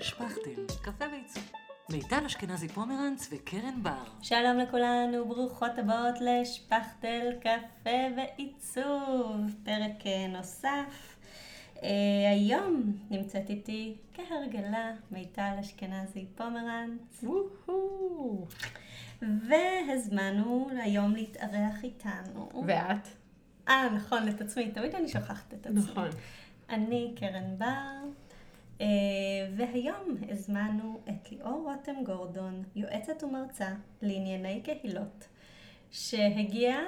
שפכטל, קפה ועיצוב. מיטל אשכנזי פומרנץ וקרן בר. שלום לכולן וברוכות הבאות לשפכטל קפה ועיצוב, פרק אה, נוסף. Uh, היום נמצאת איתי כהרגלה מיטל אשכנזי פומרנץ. והזמנו היום להתארח איתנו. ואת? אה, נכון, את עצמי, תמיד אני שוכחת את עצמי. נכון. אני קרן בר, והיום הזמנו את ליאור רותם גורדון, יועצת ומרצה לענייני קהילות, שהגיעה,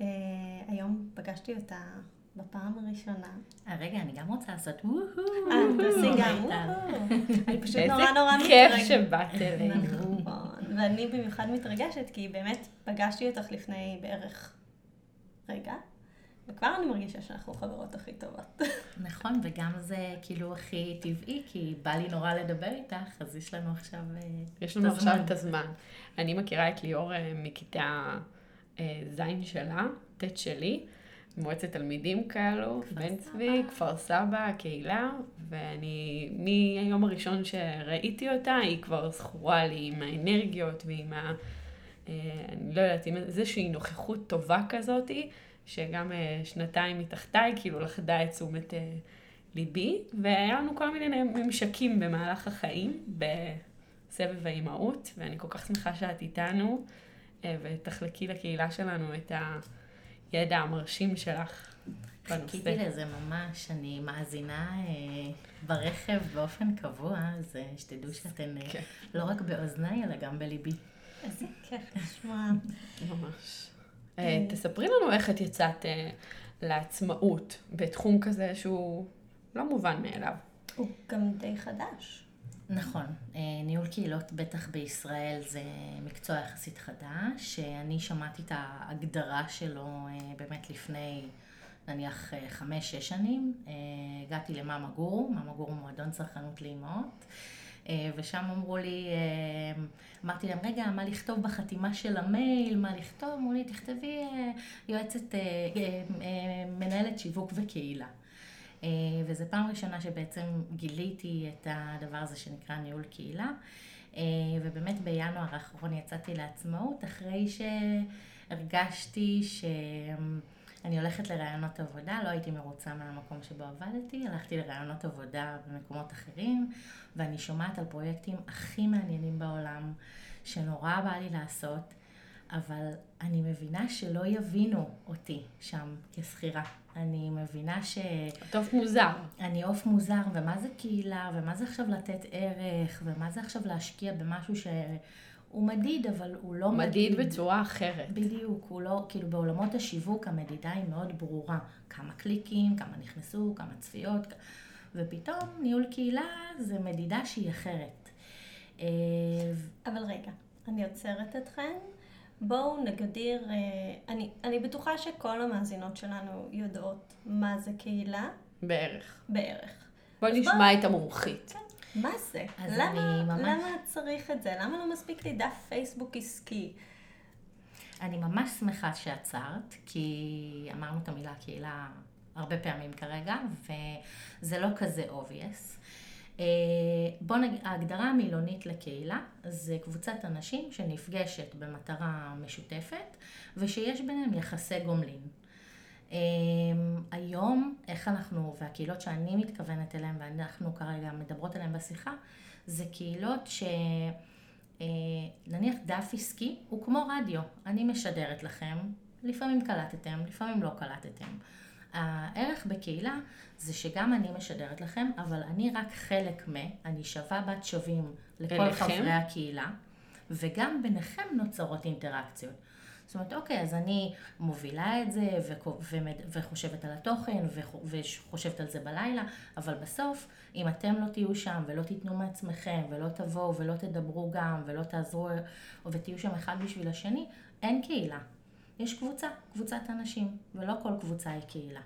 אה, היום פגשתי אותה בפעם הראשונה. אה, רגע, אני גם רוצה לעשות וואו. אה, תעשי גם, מיטל. וואו. אני פשוט נורא נורא איזה כיף מתרגשת. שבאת אלינו. נכון, ואני במיוחד מתרגשת, כי באמת פגשתי אותך לפני בערך רגע, וכבר אני מרגישה שאנחנו חברות הכי טובות. נכון, וגם זה כאילו הכי טבעי, כי בא לי נורא לדבר איתך, אז יש לנו עכשיו אה, יש לנו את עכשיו הזמן. את הזמן. אני מכירה את ליאור אה, מכיתה אה, ז' שלה, ט' שלי, מועצת תלמידים כאלו, בן. צבי, כפר סבא, הקהילה, ואני, מהיום הראשון שראיתי אותה, היא כבר זכורה לי עם האנרגיות ועם ה... אני לא יודעת, עם איזושהי נוכחות טובה כזאתי, שגם אה, שנתיים מתחתיי, כאילו לכדה את תשומת אה, ליבי, והיה לנו כל מיני ממשקים במהלך החיים, בסבב האימהות, ואני כל כך שמחה שאת איתנו, אה, ותחלקי לקהילה שלנו את הידע המרשים שלך חיכיתי. לזה ממש, אני מאזינה אה, ברכב באופן קבוע, אז שתדעו שאתן כן. לא רק באוזניי, אלא גם בליבי. איזה כיף לשמוע. ממש. אה, תספרי לנו איך את יצאת אה, לעצמאות בתחום כזה שהוא לא מובן מאליו. הוא גם די חדש. נכון, אה, ניהול קהילות בטח בישראל זה מקצוע יחסית חדש, שאני שמעתי את ההגדרה שלו באמת לפני נניח חמש-שש שנים. הגעתי למאמה גורו, מאמה גורו הוא מועדון צרכנות לאימהות, ושם אמרו לי, אה, אמרתי להם, רגע, מה לכתוב בחתימה של המייל, מה לכתוב? אמרו לי, תכתבי אה, יועצת, אה, אה, אה, מנהלת שיווק וקהילה. אה, וזו פעם ראשונה שבעצם גיליתי את הדבר הזה שנקרא ניהול קהילה. אה, ובאמת בינואר האחרון יצאתי לעצמאות אחרי שהרגשתי שאני הולכת לראיונות עבודה, לא הייתי מרוצה מהמקום שבו עבדתי, הלכתי לראיונות עבודה במקומות אחרים, ואני שומעת על פרויקטים הכי מעניינים בעולם, שנורא בא לי לעשות, אבל אני מבינה שלא יבינו אותי שם כשכירה. אני מבינה ש... טוב מוזר. אני עוף מוזר, ומה זה קהילה, ומה זה עכשיו לתת ערך, ומה זה עכשיו להשקיע במשהו שהוא מדיד, אבל הוא לא מדיד בצורה אחרת. בדיוק, הוא לא, כאילו בעולמות השיווק המדידה היא מאוד ברורה. כמה קליקים, כמה נכנסו, כמה צפיות, ופתאום ניהול קהילה זה מדידה שהיא אחרת. אה, אבל רגע, אני עוצרת אתכן. בואו נגדיר, אה, אני, אני בטוחה שכל המאזינות שלנו יודעות מה זה קהילה, בערך. בערך. בואי נשמע את המומחית. מה זה? למה, ממש- למה צריך את זה? למה לא מספיק לי דף פייסבוק עסקי? אני ממש שמחה שעצרת, כי אמרנו את המילה קהילה הרבה פעמים כרגע, וזה לא כזה obvious. אה, בוא נגיד, ההגדרה המילונית לקהילה זה קבוצת אנשים שנפגשת במטרה משותפת ושיש ביניהם יחסי גומלין. אה, היום, איך אנחנו, והקהילות שאני מתכוונת אליהן ואנחנו כרגע מדברות עליהן בשיחה, זה קהילות ש... אה, נניח דף עסקי הוא כמו רדיו, אני משדרת לכם, לפעמים קלטתם, לפעמים לא קלטתם. הערך בקהילה זה שגם אני משדרת לכם, אבל אני רק חלק מ, אני שווה בת שווים לכל אליכם? חברי הקהילה, וגם ביניכם נוצרות אינטראקציות. זאת אומרת, אוקיי, אז אני מובילה את זה וחושבת על התוכן וחו- וחושבת על זה בלילה, אבל בסוף, אם אתם לא תהיו שם ולא תיתנו מעצמכם ולא תבואו ולא תדברו גם ולא תעזרו ותהיו שם אחד בשביל השני, אין קהילה. יש קבוצה, קבוצת אנשים, ולא כל קבוצה היא קהילה.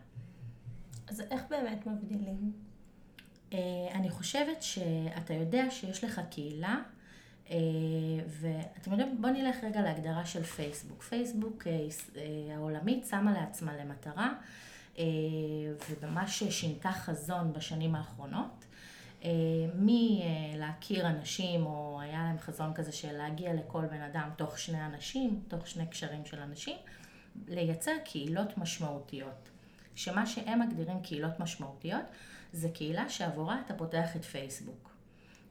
אז איך באמת מבדילים? אה, אני חושבת שאתה יודע שיש לך קהילה, ואתם יודעים, בוא נלך רגע להגדרה של פייסבוק. פייסבוק אה, אה, העולמית שמה לעצמה למטרה, אה, וממש שינתה חזון בשנים האחרונות, מלהכיר אנשים, או היה להם חזון כזה של להגיע לכל בן אדם תוך שני אנשים, תוך שני קשרים של אנשים, לייצר קהילות משמעותיות. שמה שהם מגדירים קהילות משמעותיות, זה קהילה שעבורה אתה פותח את פייסבוק.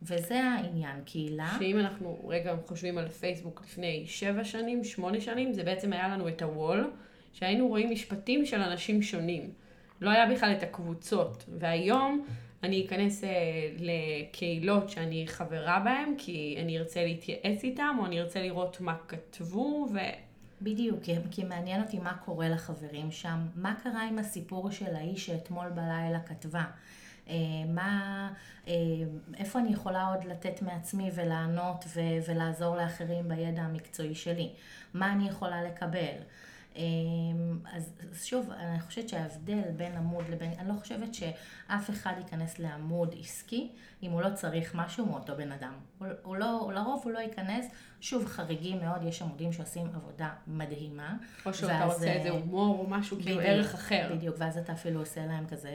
וזה העניין, קהילה... שאם אנחנו רגע חושבים על פייסבוק לפני שבע שנים, שמונה שנים, זה בעצם היה לנו את הוול, שהיינו רואים משפטים של אנשים שונים. לא היה בכלל את הקבוצות. והיום אני אכנס אה, לקהילות שאני חברה בהן, כי אני ארצה להתייעץ איתם, או אני ארצה לראות מה כתבו, ו... בדיוק, כי, כי מעניין אותי מה קורה לחברים שם, מה קרה עם הסיפור של האיש שאתמול בלילה כתבה. אה, מה, אה, איפה אני יכולה עוד לתת מעצמי ולענות ו- ולעזור לאחרים בידע המקצועי שלי? מה אני יכולה לקבל? אה, אז שוב, אני חושבת שההבדל בין עמוד לבין, אני לא חושבת שאף אחד ייכנס לעמוד עסקי אם הוא לא צריך משהו מאותו בן אדם. הוא, הוא לא, לרוב הוא לא ייכנס, שוב חריגים מאוד, יש עמודים שעושים עבודה מדהימה. או שאתה רוצה איזה הומור או משהו, כאילו ערך אחר. בדיוק, ואז אתה אפילו עושה להם כזה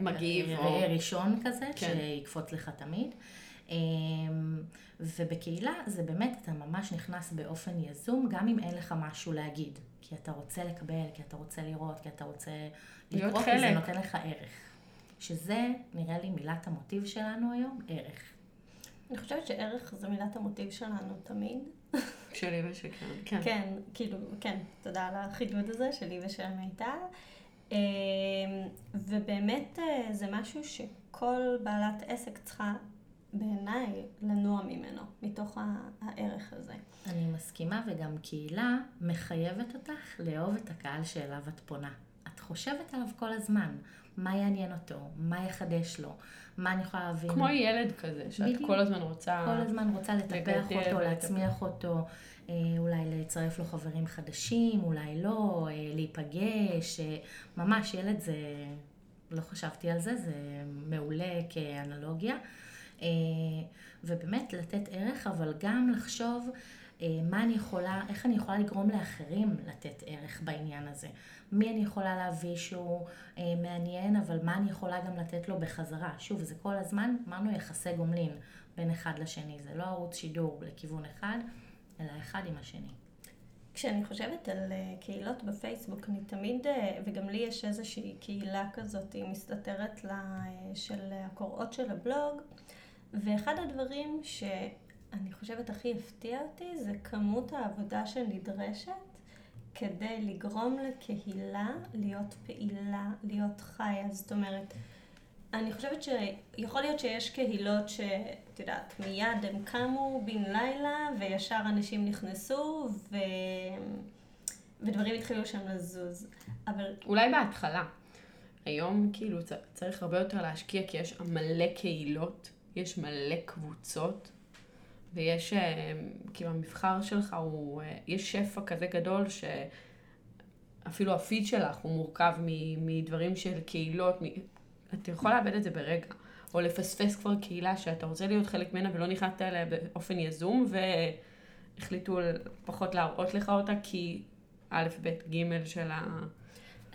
מגיב. ראה או... ראשון כזה, כן. שיקפוץ לך תמיד. אמ, ובקהילה זה באמת, אתה ממש נכנס באופן יזום, גם אם אין לך משהו להגיד. כי אתה רוצה לקבל, כי אתה רוצה לראות, כי אתה רוצה לקרוא. כי זה נותן לך ערך. שזה נראה לי מילת המוטיב שלנו היום, ערך. אני חושבת שערך זה מילת המוטיב שלנו תמיד. שלי ושקרן, כן. כן, כאילו, כן, תודה על החידוד הזה שלי ושל מיטל. אמ, ובאמת אה, זה משהו שכל בעלת עסק צריכה בעיניי לנוע ממנו, מתוך הערך הזה. אני מסכימה, וגם קהילה מחייבת אותך לאהוב את הקהל שאליו את פונה. את חושבת עליו כל הזמן, מה יעניין אותו, מה יחדש לו, מה אני יכולה להבין. כמו ילד כזה, שאת בדיוק. כל הזמן רוצה... כל הזמן רוצה לטפח אותו. להצמיח אותו, אה, אולי לצרף לו חברים חדשים, אולי לא, אה, להיפגש, אה, ממש ילד זה, לא חשבתי על זה, זה מעולה כאנלוגיה. אה, ובאמת לתת ערך, אבל גם לחשוב אה, מה אני יכולה, איך אני יכולה לגרום לאחרים לתת ערך בעניין הזה. מי אני יכולה להביא שהוא אה, מעניין, אבל מה אני יכולה גם לתת לו בחזרה. שוב, זה כל הזמן, אמרנו יחסי גומלין בין אחד לשני. זה לא ערוץ שידור לכיוון אחד, אלא אחד עם השני. כשאני חושבת על קהילות בפייסבוק, אני תמיד, וגם לי יש איזושהי קהילה כזאת, היא מסתתרת לה של הקוראות של הבלוג, ואחד הדברים שאני חושבת הכי הפתיע אותי זה כמות העבודה שנדרשת כדי לגרום לקהילה להיות פעילה, להיות חיה, זאת אומרת, אני חושבת שיכול להיות שיש קהילות שאת יודעת, מיד הם קמו בן לילה וישר אנשים נכנסו ו... ודברים התחילו שם לזוז. אבל אולי בהתחלה. היום כאילו צריך הרבה יותר להשקיע כי יש מלא קהילות, יש מלא קבוצות, ויש, אה, כאילו המבחר שלך הוא, אה, יש שפע כזה גדול שאפילו הפיד שלך הוא מורכב מדברים של קהילות, מ- אתה יכול לאבד את זה ברגע. או לפספס כבר קהילה שאתה רוצה להיות חלק ממנה ולא נכנסת אליה באופן יזום, והחליטו פחות להראות לך אותה כי א', ב', ג' של ה...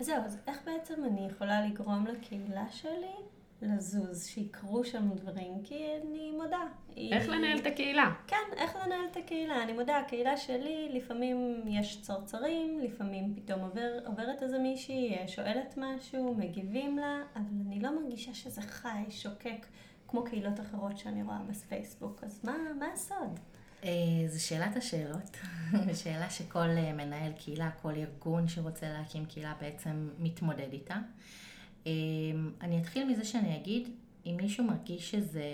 אז זהו, אז איך בעצם אני יכולה לגרום לקהילה שלי לזוז, שיקרו שם דברים? כי אני מודה. היא- איך לנהל את הקהילה? כן, איך לנהל את הקהילה. אני מודה, הקהילה שלי, לפעמים יש צרצרים, לפעמים פתאום עובר, עוברת איזה מישהי, שואלת משהו, מגיבים לה, אבל אני לא מרגישה שזה חי, שוקק, כמו קהילות אחרות שאני רואה בפייסבוק. אז מה, מה הסוד? אה, זו שאלת השאלות, שאלה שכל אה, מנהל קהילה, כל ארגון שרוצה להקים קהילה בעצם מתמודד איתה. אה, אני אתחיל מזה שאני אגיד, אם מישהו מרגיש שזה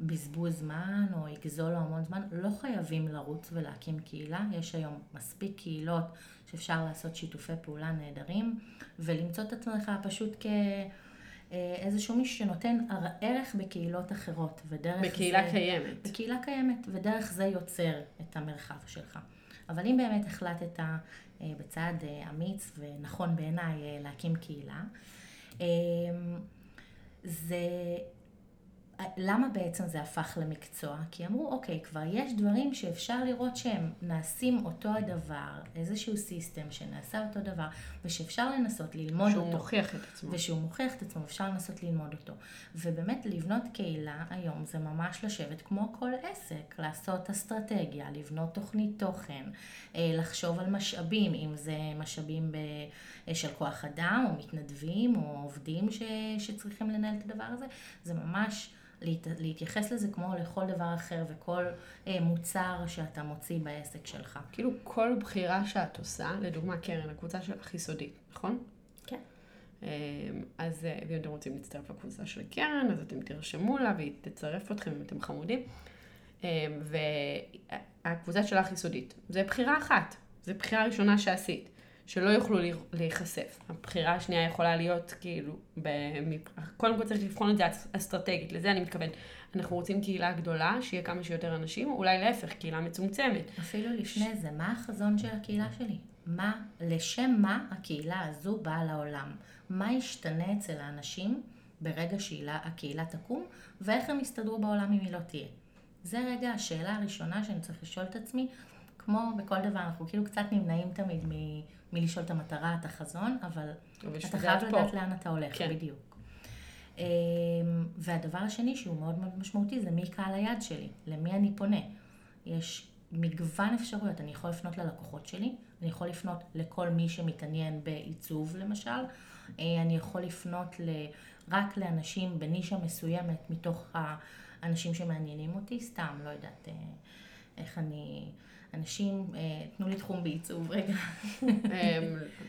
בזבוז זמן או יגזול לו המון זמן, לא חייבים לרוץ ולהקים קהילה. יש היום מספיק קהילות שאפשר לעשות שיתופי פעולה נהדרים, ולמצוא את עצמך פשוט כ... אה, מישהו שנותן ערך בקהילות אחרות, ודרך בקהילה זה... קיימת. בקהילה קיימת, ודרך זה יוצר את המרחב שלך. אבל אם באמת החלטת אה, בצעד אה, אמיץ ונכון בעיניי להקים קהילה, זה... למה בעצם זה הפך למקצוע? כי אמרו, אוקיי, כבר יש דברים שאפשר לראות שהם נעשים אותו הדבר, איזשהו סיסטם שנעשה אותו דבר, ושאפשר לנסות ללמוד שהוא אותו. שהוא מוכיח את עצמו. ושהוא מוכיח את עצמו, אפשר לנסות ללמוד אותו. ובאמת לבנות קהילה היום זה ממש לשבת כמו כל עסק, לעשות אסטרטגיה, לבנות תוכנית תוכן, אה, לחשוב על משאבים, אם זה משאבים ב, של כוח אדם, או מתנדבים, או עובדים ש, שצריכים לנהל את הדבר הזה, זה ממש... להת, להתייחס לזה כמו לכל דבר אחר וכל אה, מוצר שאתה מוציא בעסק שלך. כאילו כל בחירה שאת עושה, לדוגמה קרן, הקבוצה שלך היא סודית, נכון? כן. אמ, אז אה, ואם אתם רוצים להצטרף לקבוצה של קרן, אז אתם תרשמו לה והיא תצרף אתכם אם אתם חמודים. אמ, והקבוצה שלך היא סודית. זה בחירה אחת, זו בחירה ראשונה שעשית, שלא יוכלו להיחשף. הבחירה השנייה יכולה להיות כאילו, במפ... קודם כל צריך לבחון את זה אסטרטגית, לזה אני מתכוון. אנחנו רוצים קהילה גדולה, שיהיה כמה שיותר אנשים, אולי להפך, קהילה מצומצמת. אפילו לפני זה, מה החזון של הקהילה שלי? מה, לשם מה הקהילה הזו באה לעולם? מה ישתנה אצל האנשים ברגע שהקהילה תקום, ואיך הם יסתדרו בעולם אם היא לא תהיה? זה רגע השאלה הראשונה שאני צריך לשאול את עצמי, כמו בכל דבר, אנחנו כאילו קצת נמנעים תמיד מ, מלשאול את המטרה, את החזון, אבל אתה חייב לדעת לאן אתה הולך, כן. בדיוק. אמ, והדבר השני שהוא מאוד מאוד משמעותי זה מי קהל היד שלי, למי אני פונה. יש מגוון אפשרויות, אני יכול לפנות ללקוחות שלי, אני יכול לפנות לכל מי שמתעניין בעיצוב למשל, אה, אני יכול לפנות ל... רק לאנשים בנישה מסוימת מתוך האנשים שמעניינים אותי, סתם, לא יודעת אה, איך אני... אנשים, אה, תנו לי תחום בעיצוב, רגע.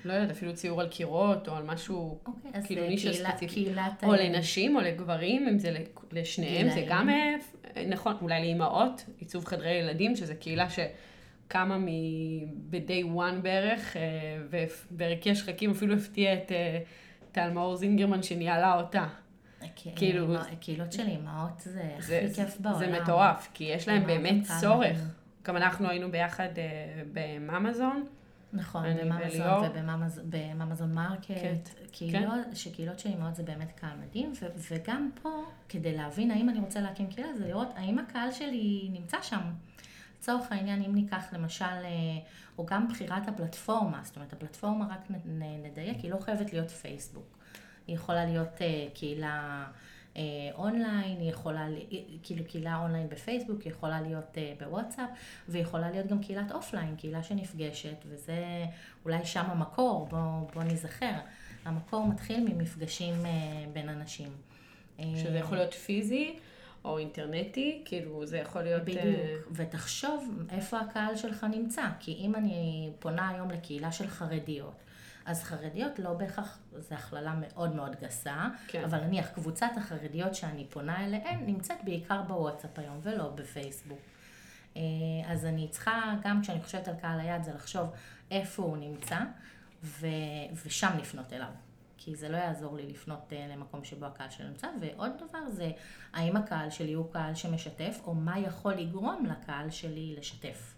לא יודעת, אפילו ציור על קירות, או על משהו, אוקיי, כאילו נישה ספציפית. או לנשים, או לגברים, אם זה לשניהם, זה גם, נכון, אולי לאימהות, עיצוב חדרי ילדים, שזו קהילה ש... קמה מ-day one בערך, ובערכי שחקים אפילו הפתיע את טל מאור זינגרמן שניהלה אותה. כאילו... קהילות של אימהות זה הכי כיף בעולם. זה מטורף, כי יש להם באמת צורך. גם אנחנו היינו ביחד בממזון. נכון, בממזון ובממזון מרקט, קהילות, שקהילות של אימהות זה באמת קהל מדהים, וגם פה, כדי להבין האם אני רוצה להקים קהילה, זה לראות האם הקהל שלי נמצא שם. לצורך העניין, אם ניקח למשל, או גם בחירת הפלטפורמה, זאת אומרת, הפלטפורמה, רק נדייק, היא לא חייבת להיות פייסבוק. היא יכולה להיות קהילה אונליין, היא יכולה, כאילו קהילה אונליין בפייסבוק, היא יכולה להיות בוואטסאפ, והיא יכולה להיות גם קהילת אופליין, קהילה שנפגשת, וזה אולי שם המקור, בוא, בוא נזכר. המקור מתחיל ממפגשים בין אנשים. שזה יכול להיות פיזי. או אינטרנטי, כאילו זה יכול להיות... בדיוק. ותחשוב איפה הקהל שלך נמצא, כי אם אני פונה היום לקהילה של חרדיות, אז חרדיות לא בהכרח, זו הכללה מאוד מאוד גסה, כן. אבל נניח קבוצת החרדיות שאני פונה אליהן נמצאת בעיקר בוואטסאפ היום ולא בפייסבוק. אה, אז אני צריכה, גם כשאני חושבת על קהל היד, זה לחשוב איפה הוא נמצא, ו... ושם לפנות אליו. כי זה לא יעזור לי לפנות uh, למקום שבו הקהל שלי נמצא. ועוד דבר זה, האם הקהל שלי הוא קהל שמשתף, או מה יכול לגרום לקהל שלי לשתף.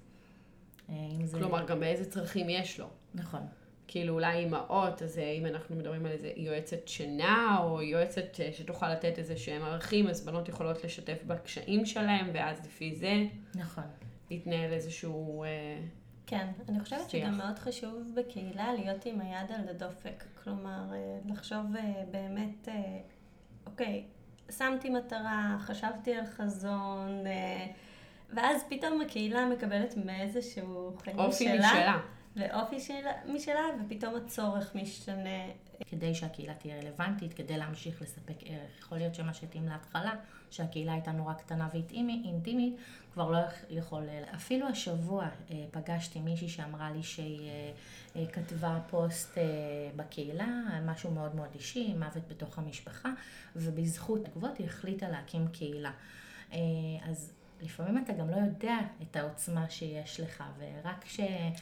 Uh, כלומר, זה... גם באיזה צרכים יש לו. נכון. כאילו אולי אימהות, אז אה, אם אנחנו מדברים על איזה יועצת שינה, או יועצת שתוכל לתת איזה שהם ערכים, אז בנות יכולות לשתף בקשיים שלהם, ואז לפי זה... נכון. להתנהל איזשהו... כן, אני חושבת שיח. שגם מאוד חשוב בקהילה להיות עם היד על הדופק. כלומר, לחשוב באמת, אוקיי, שמתי מטרה, חשבתי על חזון, ואז פתאום הקהילה מקבלת מאיזשהו חיים שלה. אופי משלה. ואופי שלה, משלה, ופתאום הצורך משתנה. כדי שהקהילה תהיה רלוונטית, כדי להמשיך לספק ערך. יכול להיות שמה שהתאים להתחלה, שהקהילה הייתה נורא קטנה ואינטימית, כבר לא יכול... אפילו השבוע פגשתי מישהי שאמרה לי שהיא כתבה פוסט בקהילה, משהו מאוד מאוד אישי, מוות בתוך המשפחה, ובזכות תגובות היא החליטה להקים קהילה. אז לפעמים אתה גם לא יודע את העוצמה שיש לך, ורק ש...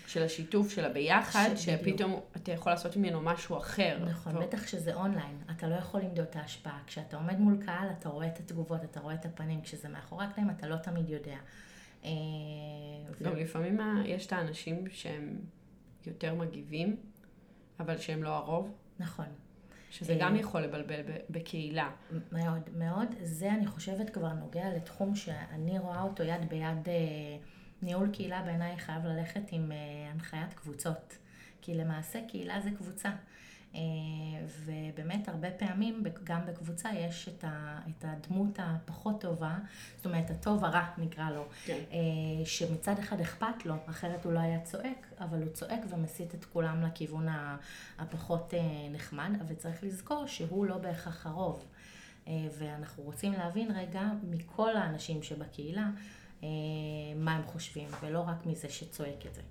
של השיתוף, של הביחד, ש... שפתאום אתה יכול לעשות ממנו משהו אחר. נכון, טוב. בטח שזה אונליין, אתה לא יכול למדוד את ההשפעה. כשאתה עומד מול קהל, אתה רואה את התגובות, אתה רואה את הפנים, כשזה מאחורי הקלעים, אתה לא תמיד יודע. אה, גם ו... לפעמים יש את האנשים שהם יותר מגיבים, אבל שהם לא הרוב. נכון. שזה גם יכול לבלבל בקהילה. מאוד, מאוד. זה, אני חושבת, כבר נוגע לתחום שאני רואה אותו יד ביד. ניהול קהילה בעיניי חייב ללכת עם הנחיית קבוצות. כי למעשה קהילה זה קבוצה. אה, ובאמת הרבה פעמים גם בקבוצה יש את, ה, את הדמות הפחות טובה, זאת אומרת הטוב הרע נקרא לו, כן. אה, שמצד אחד אכפת לו, אחרת הוא לא היה צועק, אבל הוא צועק ומסית את כולם לכיוון הפחות אה, נחמד, וצריך לזכור שהוא לא בהכרח הרוב. ואנחנו רוצים להבין רגע מכל האנשים שבקהילה מה הם חושבים, ולא רק מזה שצועק את זה.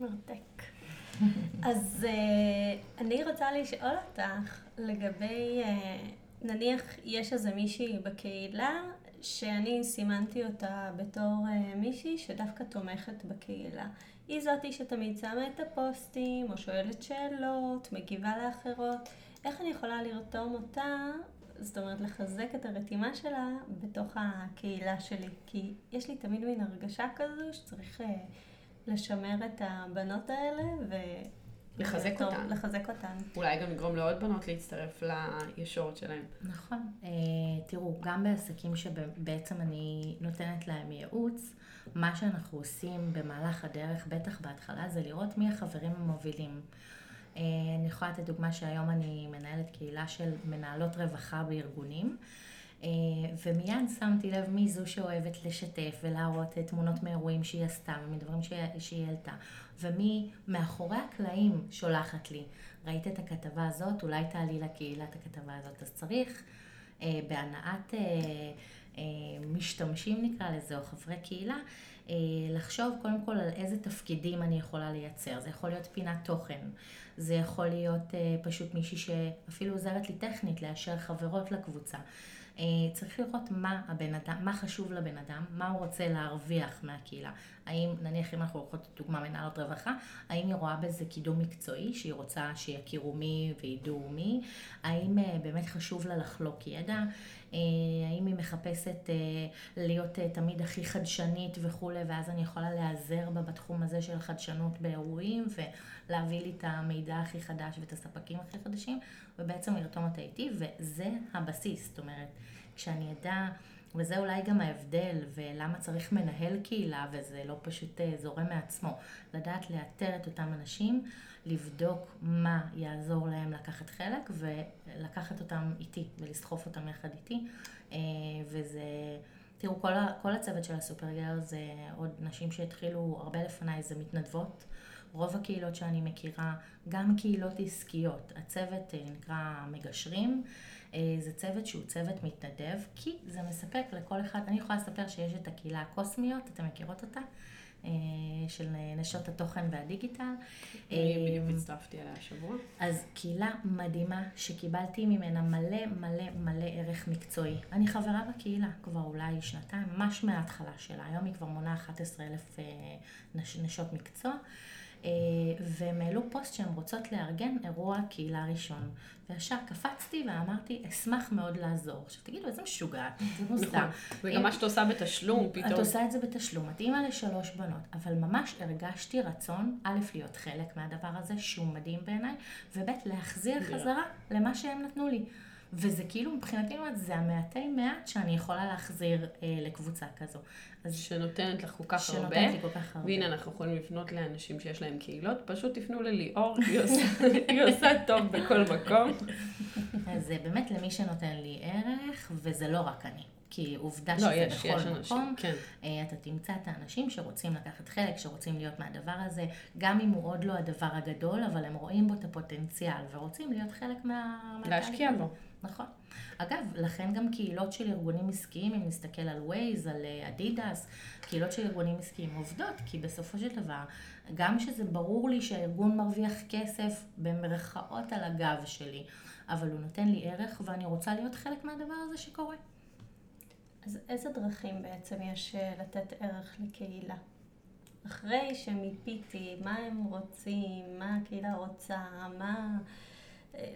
מרתק. אז uh, אני רוצה לשאול אותך לגבי, uh, נניח יש איזה מישהי בקהילה שאני סימנתי אותה בתור uh, מישהי שדווקא תומכת בקהילה. היא זאתי שתמיד שמה את הפוסטים, או שואלת שאלות, מגיבה לאחרות. איך אני יכולה לרתום אותה, זאת אומרת לחזק את הרתימה שלה בתוך הקהילה שלי? כי יש לי תמיד מין הרגשה כזו שצריך... לשמר את הבנות האלה ו... לחזק אותן. לחזק אותן. אולי גם לגרום לעוד בנות להצטרף לישורת שלהן. נכון. אה, תראו, גם בעסקים שבעצם אני נותנת להם ייעוץ, מה שאנחנו עושים במהלך הדרך, בטח בהתחלה, זה לראות מי החברים המובילים. אה, אני יכולה לתת דוגמה שהיום אני מנהלת קהילה של מנהלות רווחה בארגונים. אה, ומיד שמתי לב מי זו שאוהבת לשתף ולהראות תמונות מאירועים שהיא עשתה ומדברים שהיא העלתה, ומי מאחורי הקלעים שולחת לי. ראית את הכתבה הזאת, אולי תעלי לקהילה את הכתבה הזאת. אז צריך אה, בהנעת אה, אה, משתמשים נקרא לזה, או חברי קהילה, אה, לחשוב קודם כל על איזה תפקידים אני יכולה לייצר. זה יכול להיות פינת תוכן, זה יכול להיות אה, פשוט מישהי שאפילו עוזרת לי טכנית לאשר חברות לקבוצה. אה, צריך לראות מה הבן אדם, מה חשוב לבן אדם, מה הוא רוצה להרוויח מהקהילה. האם, נניח אם אנחנו לוקחות דוגמה מנהלות רווחה, האם היא רואה בזה קידום מקצועי, שהיא רוצה שיכירו מי וידעו מי, האם אה, באמת חשוב לה לחלוק ידע, האם היא מחפשת להיות תמיד הכי חדשנית וכולי, ואז אני יכולה להיעזר בה בתחום הזה של חדשנות באירועים, ולהביא לי את המידע הכי חדש ואת הספקים הכי חדשים, ובעצם לרתום אותה איתי, וזה הבסיס, זאת אומרת, כשאני אדע, וזה אולי גם ההבדל, ולמה צריך מנהל קהילה, וזה לא פשוט אה, זורם מעצמו, לדעת לאתר את אותם אנשים, לבדוק מה יעזור להם לקחת חלק, ולקחת אותם איתי, ולסחוף אותם יחד איתי, אה, וזה... תראו, כל, כל הצוות של הסופרגר זה עוד נשים שהתחילו הרבה לפניי, זה מתנדבות. רוב הקהילות שאני מכירה, גם קהילות עסקיות, הצוות אה, נקרא מגשרים, אה, זה צוות שהוא צוות מתנדב, כי זה מספק לכל אחד, אני יכולה לספר שיש את הקהילה הקוסמיות, אתם מכירות אותה? אה, של נשות התוכן והדיגיטל. אני בדיוק הצטרפתי אליה השבוע. אז קהילה מדהימה שקיבלתי ממנה מלא מלא מלא ערך מקצועי. אני חברה בקהילה כבר אולי שנתיים, ממש מההתחלה שלה. היום היא כבר מונה 11,000 נשות מקצוע. אה, והם העלו פוסט שהן רוצות לארגן אירוע קהילה ראשון. וישר קפצתי ואמרתי, אשמח מאוד לעזור. עכשיו תגידו, איזה משוגעת, זה מוזר. נכון, וגם מה שאת עושה בתשלום פתאום. את עושה את זה בתשלום, את אימא לשלוש בנות, אבל ממש הרגשתי רצון, א', להיות חלק מהדבר הזה, שהוא מדהים בעיניי, וב', להחזיר חזרה למה שהם נתנו לי. וזה כאילו מבחינתי זה המעטי מעט שאני יכולה להחזיר אה, לקבוצה כזו. אז שנותנת לך כל כך שנותנת הרבה. לי כל כך הרבה. והנה אנחנו יכולים לפנות לאנשים שיש להם קהילות, פשוט תפנו לליאור, היא עושה, היא עושה טוב בכל מקום. אז באמת למי שנותן לי ערך, וזה לא רק אני. כי עובדה לא, שזה יש, בכל יש מקום, אנשים, כן. אה, אתה תמצא את האנשים שרוצים לקחת חלק, שרוצים להיות מהדבר הזה, גם אם הוא עוד לא הדבר הגדול, אבל הם רואים בו את הפוטנציאל, ורוצים להיות חלק מה... להשקיע בו. נכון. אגב, לכן גם קהילות של ארגונים עסקיים, אם נסתכל על ווייז, על אדידס, אה, קהילות של ארגונים עסקיים עובדות, כי בסופו של דבר, גם שזה ברור לי שהארגון מרוויח כסף במרכאות על הגב שלי, אבל הוא נותן לי ערך ואני רוצה להיות חלק מהדבר הזה שקורה. אז איזה דרכים בעצם יש אה, לתת ערך לקהילה? אחרי שמיפיתי מה הם רוצים, מה הקהילה רוצה, מה...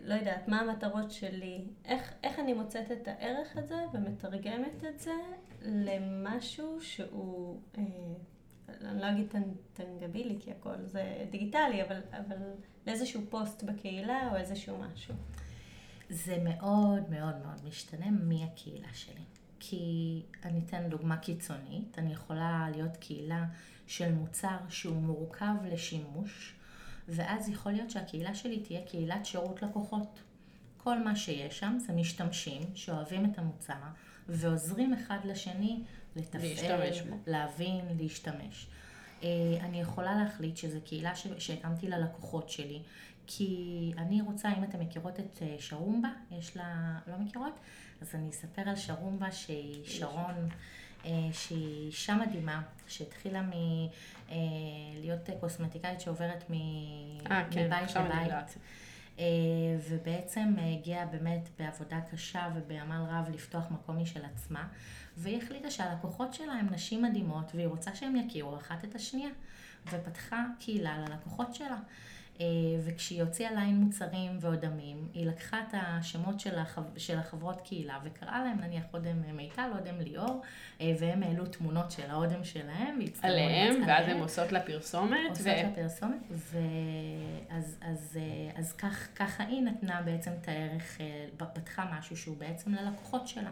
לא יודעת, מה המטרות שלי, איך, איך אני מוצאת את הערך הזה ומתרגמת את זה למשהו שהוא אה, אני לא אגיד טנ- טנגבילי, כי הכל זה דיגיטלי, אבל, אבל לאיזשהו פוסט בקהילה או איזשהו משהו. זה מאוד מאוד מאוד משתנה מי הקהילה שלי. כי אני אתן דוגמה קיצונית, אני יכולה להיות קהילה של מוצר שהוא מורכב לשימוש, ואז יכול להיות שהקהילה שלי תהיה קהילת שירות לקוחות. כל מה שיש שם זה משתמשים שאוהבים את המוצר ועוזרים אחד לשני לתפעל. להבין, להשתמש. אה, אני יכולה להחליט שזו קהילה ש- שהקמתי ללקוחות שלי, כי אני רוצה, אם אתם מכירות את אה, שרומבה, יש לה, לא מכירות? אז אני אספר על שרומבה שהיא שרון, אה, שהיא אישה מדהימה, שהתחילה מלהיות קוסמטיקאית שעוברת מ... אה, כן, מבית לבית. אה, ובעצם אה, הגיעה באמת בעבודה קשה ובעמל רב לפתוח מקום משל עצמה, והיא החליטה שהלקוחות שלה הם נשים מדהימות, והיא רוצה שהם יכירו אחת את השנייה, ופתחה קהילה ללקוחות שלה. אה, וכשהיא הוציאה ליין מוצרים ואודמים, היא לקחה את השמות של, החב... של החברות קהילה וקראה להם נניח אודם מיטל, אודם ליאור, אה, והם העלו תמונות של האודם שלהם, עליהם, ואז עליהם. הן עושות לה פרסומת. עושות ו- לה פרסומת, ואז אז, אה, אז כך, ככה היא נתנה בעצם את הערך, פתחה משהו שהוא בעצם ללקוחות שלה,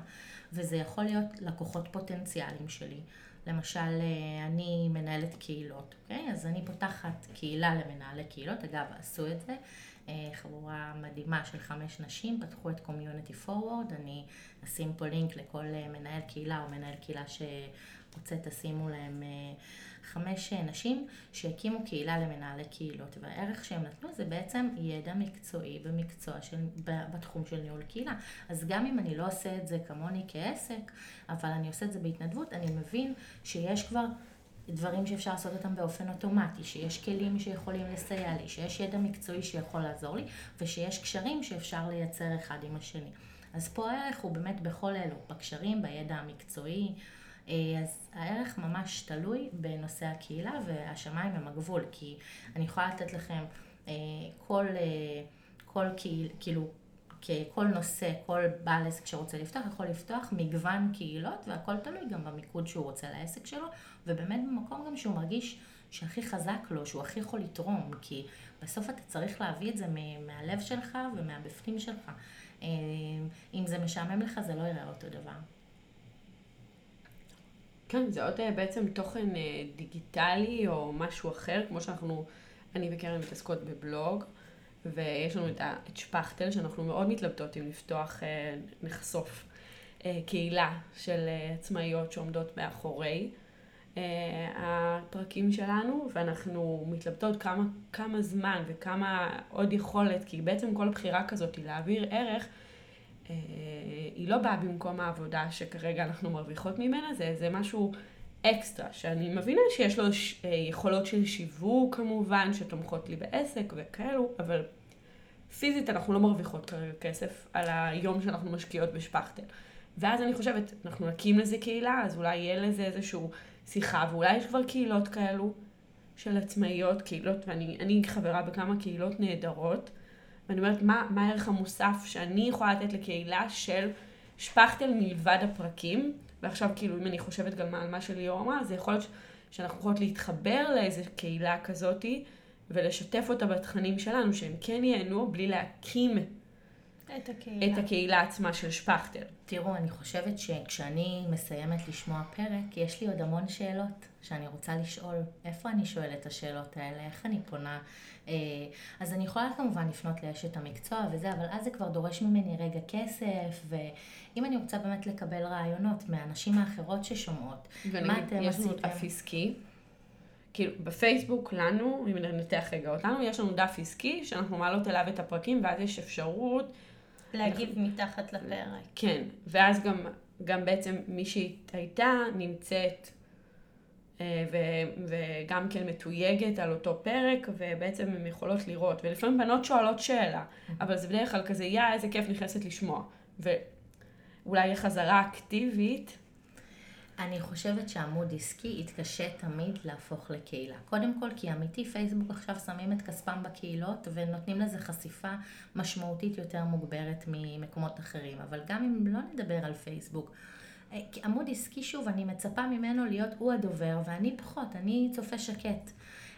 וזה יכול להיות לקוחות פוטנציאליים שלי. למשל, אה, אני מנהלת קהילות, אוקיי? אז אני פותחת קהילה למנהלי קהילות, אגב, עשו את זה. אה, חבורה מדהימה של חמש נשים, פתחו את Community Forward, אני אשים פה לינק לכל אה, מנהל קהילה או מנהל קהילה שרוצה, תשימו להם חמש נשים שהקימו קהילה למנהלי קהילות, והערך שהם נתנו זה בעצם ידע מקצועי במקצוע של, בתחום של ניהול קהילה. אז גם אם אני לא עושה את זה כמוני כעסק, אבל אני עושה את זה בהתנדבות, אני מבין שיש כבר דברים שאפשר לעשות אותם באופן אוטומטי, שיש כלים שיכולים לסייע לי, שיש ידע מקצועי שיכול לעזור לי, ושיש קשרים שאפשר לייצר אחד עם השני. אז פה הערך הוא באמת בכל אלו, בקשרים, בידע המקצועי. אה, אז הערך ממש תלוי בנושא הקהילה, והשמיים הם הגבול, כי אני יכולה לתת לכם אה, כל, אה, כל קהיל, כאילו, כל נושא, כל בעל עסק שרוצה לפתוח, יכול לפתוח מגוון קהילות, והכל תלוי גם במיקוד שהוא רוצה לעסק שלו, ובאמת במקום גם שהוא מרגיש שהכי חזק לו, שהוא הכי יכול לתרום, כי בסוף אתה צריך להביא את זה מהלב שלך ומהבפנים שלך. אם זה משעמם לך, זה לא ייראה אותו דבר. כן, זה עוד אה, בעצם תוכן אה, דיגיטלי או משהו אחר, כמו שאנחנו, אני וקרן מתעסקות בבלוג, ויש לנו את, את שפכטל, שאנחנו מאוד מתלבטות אם לפתוח, אה, נחשוף קהילה של עצמאיות שעומדות מאחורי הפרקים שלנו, ואנחנו מתלבטות כמה, כמה זמן וכמה עוד יכולת, כי בעצם כל בחירה כזאת היא להעביר ערך. אה, היא לא באה במקום העבודה שכרגע אנחנו מרוויחות ממנה, זה, זה משהו אקסטרה, שאני מבינה שיש לו ש, אה, יכולות של שיווק כמובן, שתומכות לי בעסק וכאלו, אבל פיזית אנחנו לא מרוויחות כרגע כסף על היום שאנחנו משקיעות בשפכטל. ואז אני חושבת, אנחנו נקים לזה קהילה, אז אולי יהיה לזה איזושהי שיחה, ואולי יש כבר קהילות כאלו של עצמאיות, קהילות, ואני אני חברה בכמה קהילות נהדרות, ואני אומרת, מה, מה הערך המוסף שאני יכולה לתת לקהילה של שפכטל מלבד הפרקים, ועכשיו כאילו אם אני חושבת גם על מה שליאור אמרה, זה יכול להיות שאנחנו יכולות להתחבר לאיזה קהילה כזאתי, ולשתף אותה בתכנים שלנו, שהם כן ייהנו בלי להקים את הקהילה. את הקהילה עצמה של שפכטל. תראו, אני חושבת שכשאני מסיימת לשמוע פרק, יש לי עוד המון שאלות שאני רוצה לשאול. איפה אני שואלת את השאלות האלה? איך אני פונה? אה, אז אני יכולה כמובן לפנות לאשת המקצוע וזה, אבל אז זה כבר דורש ממני רגע כסף, ואם אני רוצה באמת לקבל רעיונות מהנשים האחרות ששומעות, מה ונגיד, אתם יש לנו עשיתם? דף עסקי. כאילו, בפייסבוק לנו, אם ננתח רגע אותנו, יש לנו דף עסקי שאנחנו מעלות אליו את הפרקים, ואז יש אפשרות להגיב מתחת לפרק. כן, ואז גם, גם בעצם מי שהייתה נמצאת אה, ו- וגם כן מתויגת על אותו פרק, ובעצם הן יכולות לראות. ולפעמים בנות שואלות שאלה, אבל זה בדרך כלל כזה, יא, איזה כיף נכנסת לשמוע. ואולי חזרה אקטיבית, אני חושבת שעמוד עסקי יתקשה תמיד להפוך לקהילה. קודם כל, כי אמיתי, פייסבוק עכשיו שמים את כספם בקהילות ונותנים לזה חשיפה משמעותית יותר מוגברת ממקומות אחרים. אבל גם אם לא נדבר על פייסבוק, אה, עמוד עסקי, שוב, אני מצפה ממנו להיות הוא הדובר, ואני פחות, אני צופה שקט.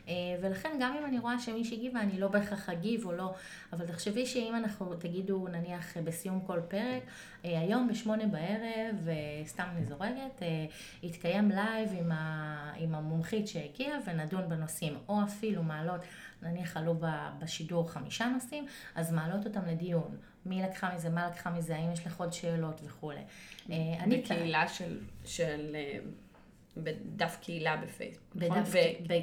אה, ולכן גם אם אני רואה שמישהי הגיבה, אני לא בהכרח אגיב או לא, אבל תחשבי שאם אנחנו, תגידו נניח בסיום כל פרק, אה, היום בשמונה בערב, סתם אני זורקת, יתקיים לייב עם, ה, עם המומחית שהגיעה ונדון בנושאים, או אפילו מעלות, נניח עלו בשידור חמישה נושאים, אז מעלות אותם לדיון. מי לקחה מזה, מה לקחה מזה, האם יש לך עוד שאלות וכולי. אה, בקהילה של, של אה, בדף קהילה בפייסבוק, נכון? בדף, ו...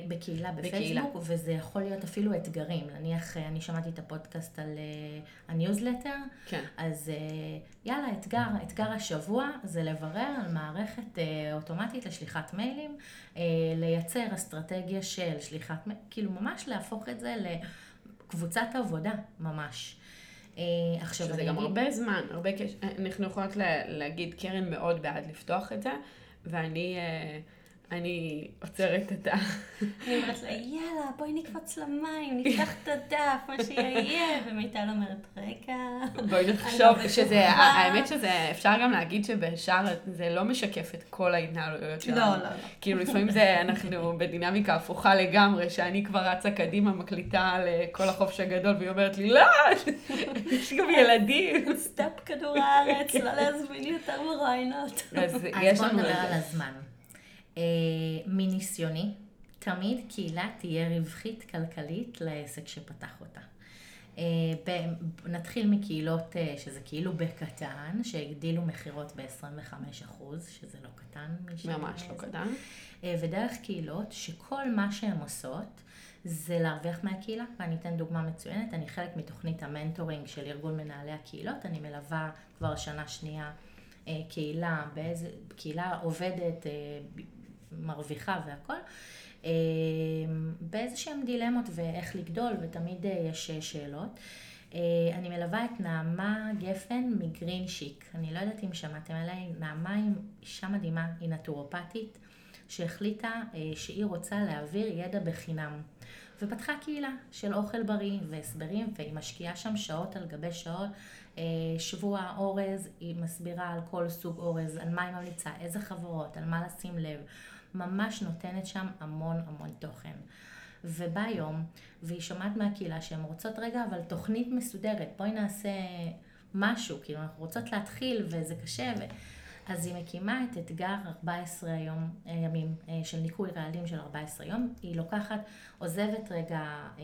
בקהילה בפייסבוק, וזה יכול להיות אפילו אתגרים. נניח, אה, אני שמעתי את הפודקאסט על אה, הניוזלטר, כן. אז אה, יאללה, אתגר, אתגר השבוע זה לברר על מערכת אה, אוטומטית לשליחת מיילים, אה, לייצר אסטרטגיה של שליחת מיילים, כאילו ממש להפוך את זה לקבוצת עבודה, ממש. עכשיו, שזה גם הרבה זמן, הרבה קשר, אנחנו יכולות להגיד, קרן מאוד בעד לפתוח את זה, ואני... אני עוצרת את ה... אני אומרת לה, יאללה, בואי נקפוץ למים, נפתח את הדף, מה שיהיה, ומיטל אומרת, רגע, בואי נחשוב שזה, האמת שזה, אפשר גם להגיד שבשאר זה לא משקף את כל ההתנהלויות שלנו. לא, לא, לא. כאילו לפעמים זה, אנחנו בדינמיקה הפוכה לגמרי, שאני כבר רצה קדימה, מקליטה על כל החופש הגדול, והיא אומרת לי, לא, יש גם ילדים. סטופ כדור הארץ, לא להזמין יותר מרואיינות. אז בואו נדבר על הזמן. אה, מניסיוני, תמיד קהילה תהיה רווחית כלכלית לעסק שפתח אותה. אה, נתחיל מקהילות אה, שזה כאילו בקטן, שהגדילו מכירות ב-25%, שזה לא קטן. ממש לא קטן. ודרך קהילות שכל מה שהן עושות זה להרוויח מהקהילה, ואני אתן דוגמה מצוינת, אני חלק מתוכנית המנטורינג של ארגון מנהלי הקהילות, אני מלווה כבר שנה שנייה קהילה, באיזה, קהילה עובדת מרוויחה והכל, אה, באיזה שהם דילמות ואיך לגדול, ותמיד אה, יש אה, שאלות. אני מלווה את נעמה גפן מגרין שיק. אני לא יודעת אם שמעתם עליה, נעמה היא אישה מדהימה, היא נטורופטית, שהחליטה שהיא רוצה להעביר ידע בחינם. ופתחה קהילה של אוכל בריא והסברים, והיא משקיעה שם שעות על גבי שעות. שבוע אורז, היא מסבירה על כל סוג אורז, על מה היא ממליצה, איזה חברות, על מה לשים לב. ממש נותנת שם המון המון תוכן. ובא יום, והיא שומעת מהקהילה שהן רוצות, רגע, אבל תוכנית מסודרת, בואי נעשה משהו, כאילו אנחנו רוצות להתחיל וזה קשה. ו... אז היא מקימה את אתגר 14 יום, אה, ימים אה, של ניקוי רעלים של 14 יום. היא לוקחת, עוזבת רגע, אה,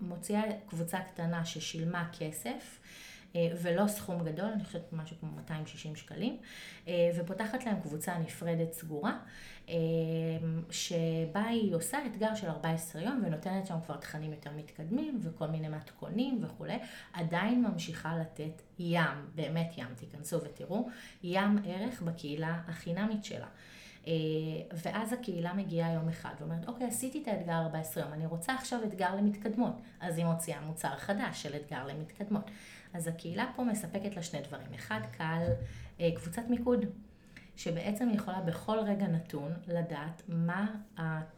מוציאה קבוצה קטנה ששילמה כסף. ולא סכום גדול, אני חושבת משהו כמו 260 שקלים, ופותחת להם קבוצה נפרדת סגורה, אמ, שבה היא עושה אתגר של 14 יום ונותנת שם כבר תכנים יותר מתקדמים וכל מיני מתכונים וכולי, עדיין ממשיכה לתת ים, באמת ים, תיכנסו ותראו, ים ערך בקהילה החינמית שלה. אה, ואז הקהילה מגיעה יום אחד ואומרת, אוקיי, עשיתי את האתגר 14 יום, אני רוצה עכשיו אתגר למתקדמות. אז היא מוציאה מוצר חדש של אתגר למתקדמות. אז הקהילה פה מספקת לה שני דברים. אחד, קהל, אה, קבוצת מיקוד. שבעצם יכולה בכל רגע נתון לדעת מה,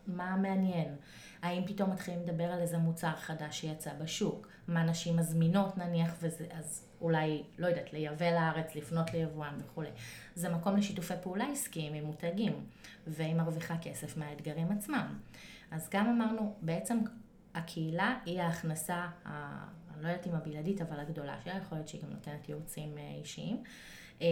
מה מעניין. האם פתאום מתחילים לדבר על איזה מוצר חדש שיצא בשוק, מה נשים מזמינות נניח, וזה, אז אולי, לא יודעת, לייבא לארץ, לפנות ליבואן וכולי. זה מקום לשיתופי פעולה עסקיים עם מותגים, והיא מרוויחה כסף מהאתגרים עצמם. אז גם אמרנו, בעצם הקהילה היא ההכנסה, לא יודעת אם הבלעדית, אבל הגדולה שלה, יכול להיות שהיא גם נותנת ייעוצים אה, אישיים. אה,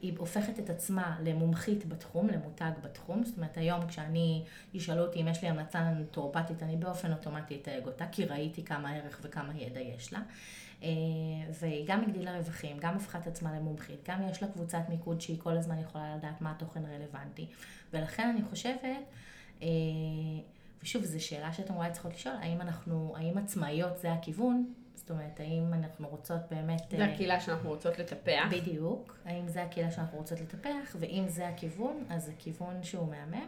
היא הופכת את עצמה למומחית בתחום, למותג בתחום. זאת אומרת, היום כשאני, ישאלו אותי אם יש לי המלצה נטורופטית, אני באופן אוטומטי אתייג אותה, כי ראיתי כמה ערך וכמה ידע יש לה. אה, והיא גם הגדילה רווחים, גם הפכה את עצמה למומחית, גם יש לה קבוצת מיקוד שהיא כל הזמן יכולה לדעת מה התוכן הרלוונטי. ולכן אני חושבת, ושוב, זו שאלה שאתם אולי צריכות לשאול, האם אנחנו, האם עצמאיות זה הכיוון? זאת אומרת, האם אנחנו רוצות באמת... זה אה, הקהילה שאנחנו רוצות לטפח. בדיוק. האם זה הקהילה שאנחנו רוצות לטפח, ואם זה הכיוון, אז זה כיוון שהוא מהמם,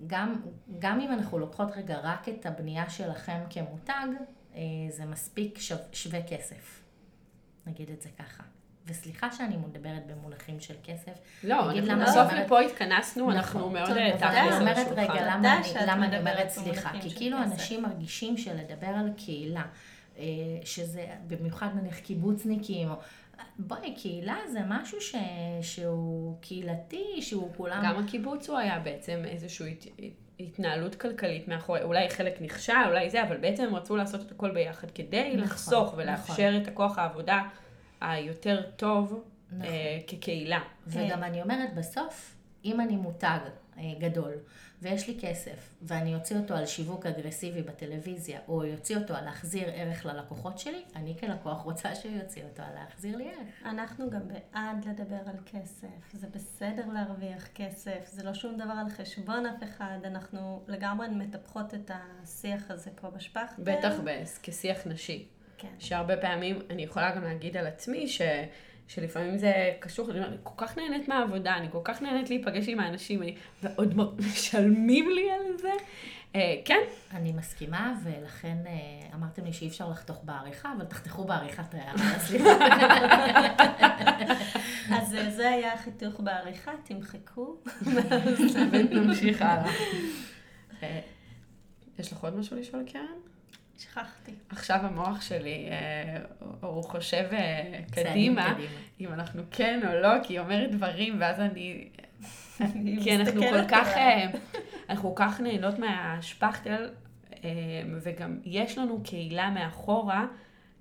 שגם גם אם אנחנו לוקחות רגע רק את הבנייה שלכם כמותג, אה, זה מספיק שו, שווה כסף. נגיד את זה ככה. וסליחה שאני מדברת במונחים של כסף. לא, אנחנו בסוף לפה התכנסנו, נכון. אנחנו מאוד תכלס אני אומרת רגע, למה אני אומרת סליחה? כי כאילו אנשים מרגישים שלדבר על קהילה, שזה במיוחד נניח קיבוצניקים, בואי, קהילה זה משהו ש... שהוא קהילתי, שהוא כולם... גם הקיבוץ הוא היה בעצם איזושהי הת... התנהלות כלכלית מאחורי, אולי חלק נכשל, אולי זה, אבל בעצם הם רצו לעשות את הכל ביחד כדי נכון, לחסוך ולאפשר נכון. את הכוח העבודה היותר טוב נכון. אה, כקהילה. וגם אני אומרת, בסוף, אם אני מותג אה, גדול, ויש לי כסף, ואני אוציא אותו על שיווק אגרסיבי בטלוויזיה, או יוציא אותו על להחזיר ערך ללקוחות שלי, אני כלקוח רוצה שהוא יוציא אותו על להחזיר לי ערך. אנחנו גם בעד לדבר על כסף. זה בסדר להרוויח כסף, זה לא שום דבר על חשבון אף אחד. אנחנו לגמרי מטפחות את השיח הזה פה בשפכטל. בטח ב- כשיח נשי. כן. שהרבה פעמים, אני יכולה גם להגיד על עצמי, ש, שלפעמים זה קשור, אני אומרת, אני כל כך נהנית מהעבודה, אני כל כך נהנית להיפגש עם האנשים, אני, ועוד משלמים לי על זה. אה, כן, אני מסכימה, ולכן אה, אמרתם לי שאי אפשר לחתוך בעריכה, אבל תחתכו בעריכה את ההערה, סליחה. אז אה, זה היה החיתוך בעריכה, תמחקו. ונמשיך הלאה. אה, יש לך עוד משהו לשאול, קרן? שכחתי. עכשיו המוח שלי, אה, הוא חושב אה, קדימה. אם אנחנו כן או לא, כי היא אומרת דברים, ואז אני... כי אנחנו כל כך. אה, אנחנו כל כך נהנות מהשפכטל, וגם יש לנו קהילה מאחורה,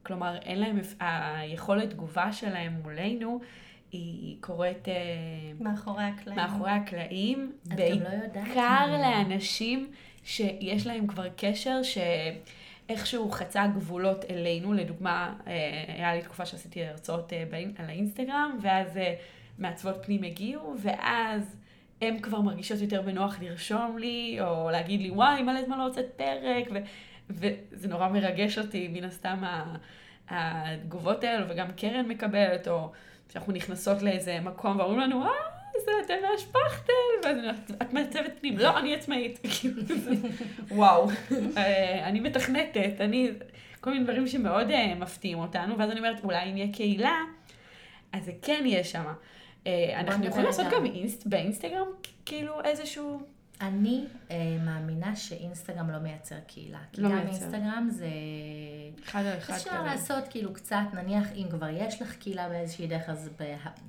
כלומר אין להם, היכולת תגובה שלהם מולנו, היא קורית מאחורי הקלעים. מאחורי הקלעים, את גם לא יודעת. בעיקר לאנשים שיש להם כבר קשר שאיכשהו חצה גבולות אלינו, לדוגמה, אה, היה לי תקופה שעשיתי הרצאות אה, על האינסטגרם, ואז אה, מעצבות פנים הגיעו, ואז הן כבר מרגישות יותר בנוח לרשום לי, או להגיד לי, וואי, מלא זמן לא הוצאת פרק, ו- וזה נורא מרגש אותי, מן הסתם, התגובות האלו, וגם קרן מקבלת, או שאנחנו נכנסות לאיזה מקום ואומרים לנו, אה, זה אתם מהשפכטל, ואז אני אומרת, את מעצבת פנים, לא, אני עצמאית. כאילו, וואו, אה, אני מתכנתת, אני, כל מיני דברים שמאוד אה, מפתיעים אותנו, ואז אני אומרת, אולי אם יהיה קהילה, אז זה כן יהיה שם. אנחנו נדבר יכולים לעשות. גם אינסט, באינסטגרם, כאילו איזשהו... אני אה, מאמינה שאינסטגרם לא מייצר קהילה. כי לא גם מייצר. אינסטגרם זה... אחד על אחד אפשר. לעשות כאילו קצת, נניח אם כבר יש לך קהילה באיזושהי דרך, אז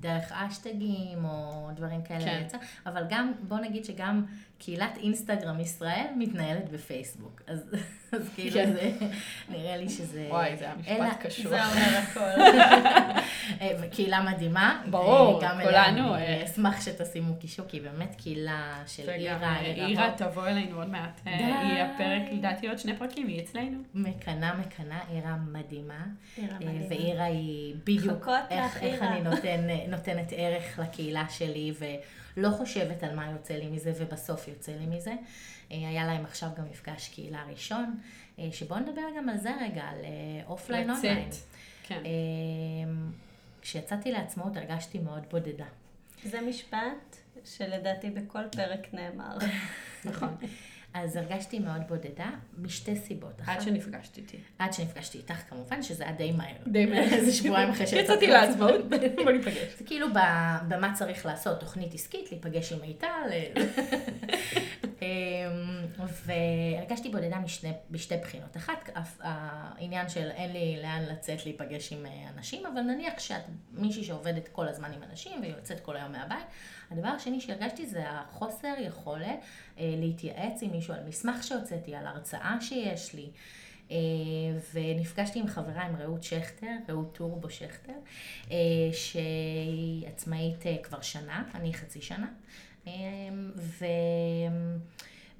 דרך אשטגים או דברים כאלה. כן. יצא. אבל גם, בוא נגיד שגם קהילת אינסטגרם ישראל מתנהלת בפייסבוק. אז, אז כאילו כן. זה, נראה לי שזה... וואי, זה אלא- היה משפט קשוח. זה אומר הכל. אה, וקהילה מדהימה. ברור, אה, גם כולנו, אה, אשמח שתשימו קישור, כי באמת קהילה של עירה, אה, עירה. עירה תבוא אלינו עוד מעט. אה, די. היא הפרק, לדעתי עוד שני פרקים, היא אצלנו. מקנאה, מקנאה, עירה מדהימה. עירה אה, מדהימה. ועירה היא בדיוק איך, איך. אני נותן, נותנת ערך לקהילה שלי ולא חושבת על מה יוצא לי מזה ובסוף יוצא לי מזה. אה, היה להם עכשיו גם מפגש קהילה ראשון, אה, שבואו נדבר גם על זה רגע, על אופליין אונליין. לצאת. כן. אה, כשיצאתי לעצמאות הרגשתי מאוד בודדה. זה משפט שלדעתי בכל פרק נאמר. נכון. אז הרגשתי מאוד בודדה משתי סיבות. עד אחת- שנפגשת איתי. עד שנפגשתי איתך כמובן, שזה היה די מהר. די מהר. איזה שבועיים אחרי שיצאתי יצאתי לעצמאות, בוא ניפגש. זה כאילו במה צריך לעשות, תוכנית עסקית, להיפגש עם מיטל. אה, אמ, והרגשתי בודדה משני, בשתי בחינות. אחת, העניין של אין לי לאן לצאת להיפגש עם אה, אנשים, אבל נניח שאת מישהי שעובדת כל הזמן עם אנשים ויוצאת כל היום מהבית. הדבר השני שהרגשתי זה החוסר יכולת אה, להתייעץ עם מישהו על מסמך שהוצאתי, על הרצאה שיש לי. אה, ונפגשתי עם חברה, עם רעות שכטר, רעות טורבו שכטר, אה, שהיא עצמאית כבר שנה, אני חצי שנה. אה,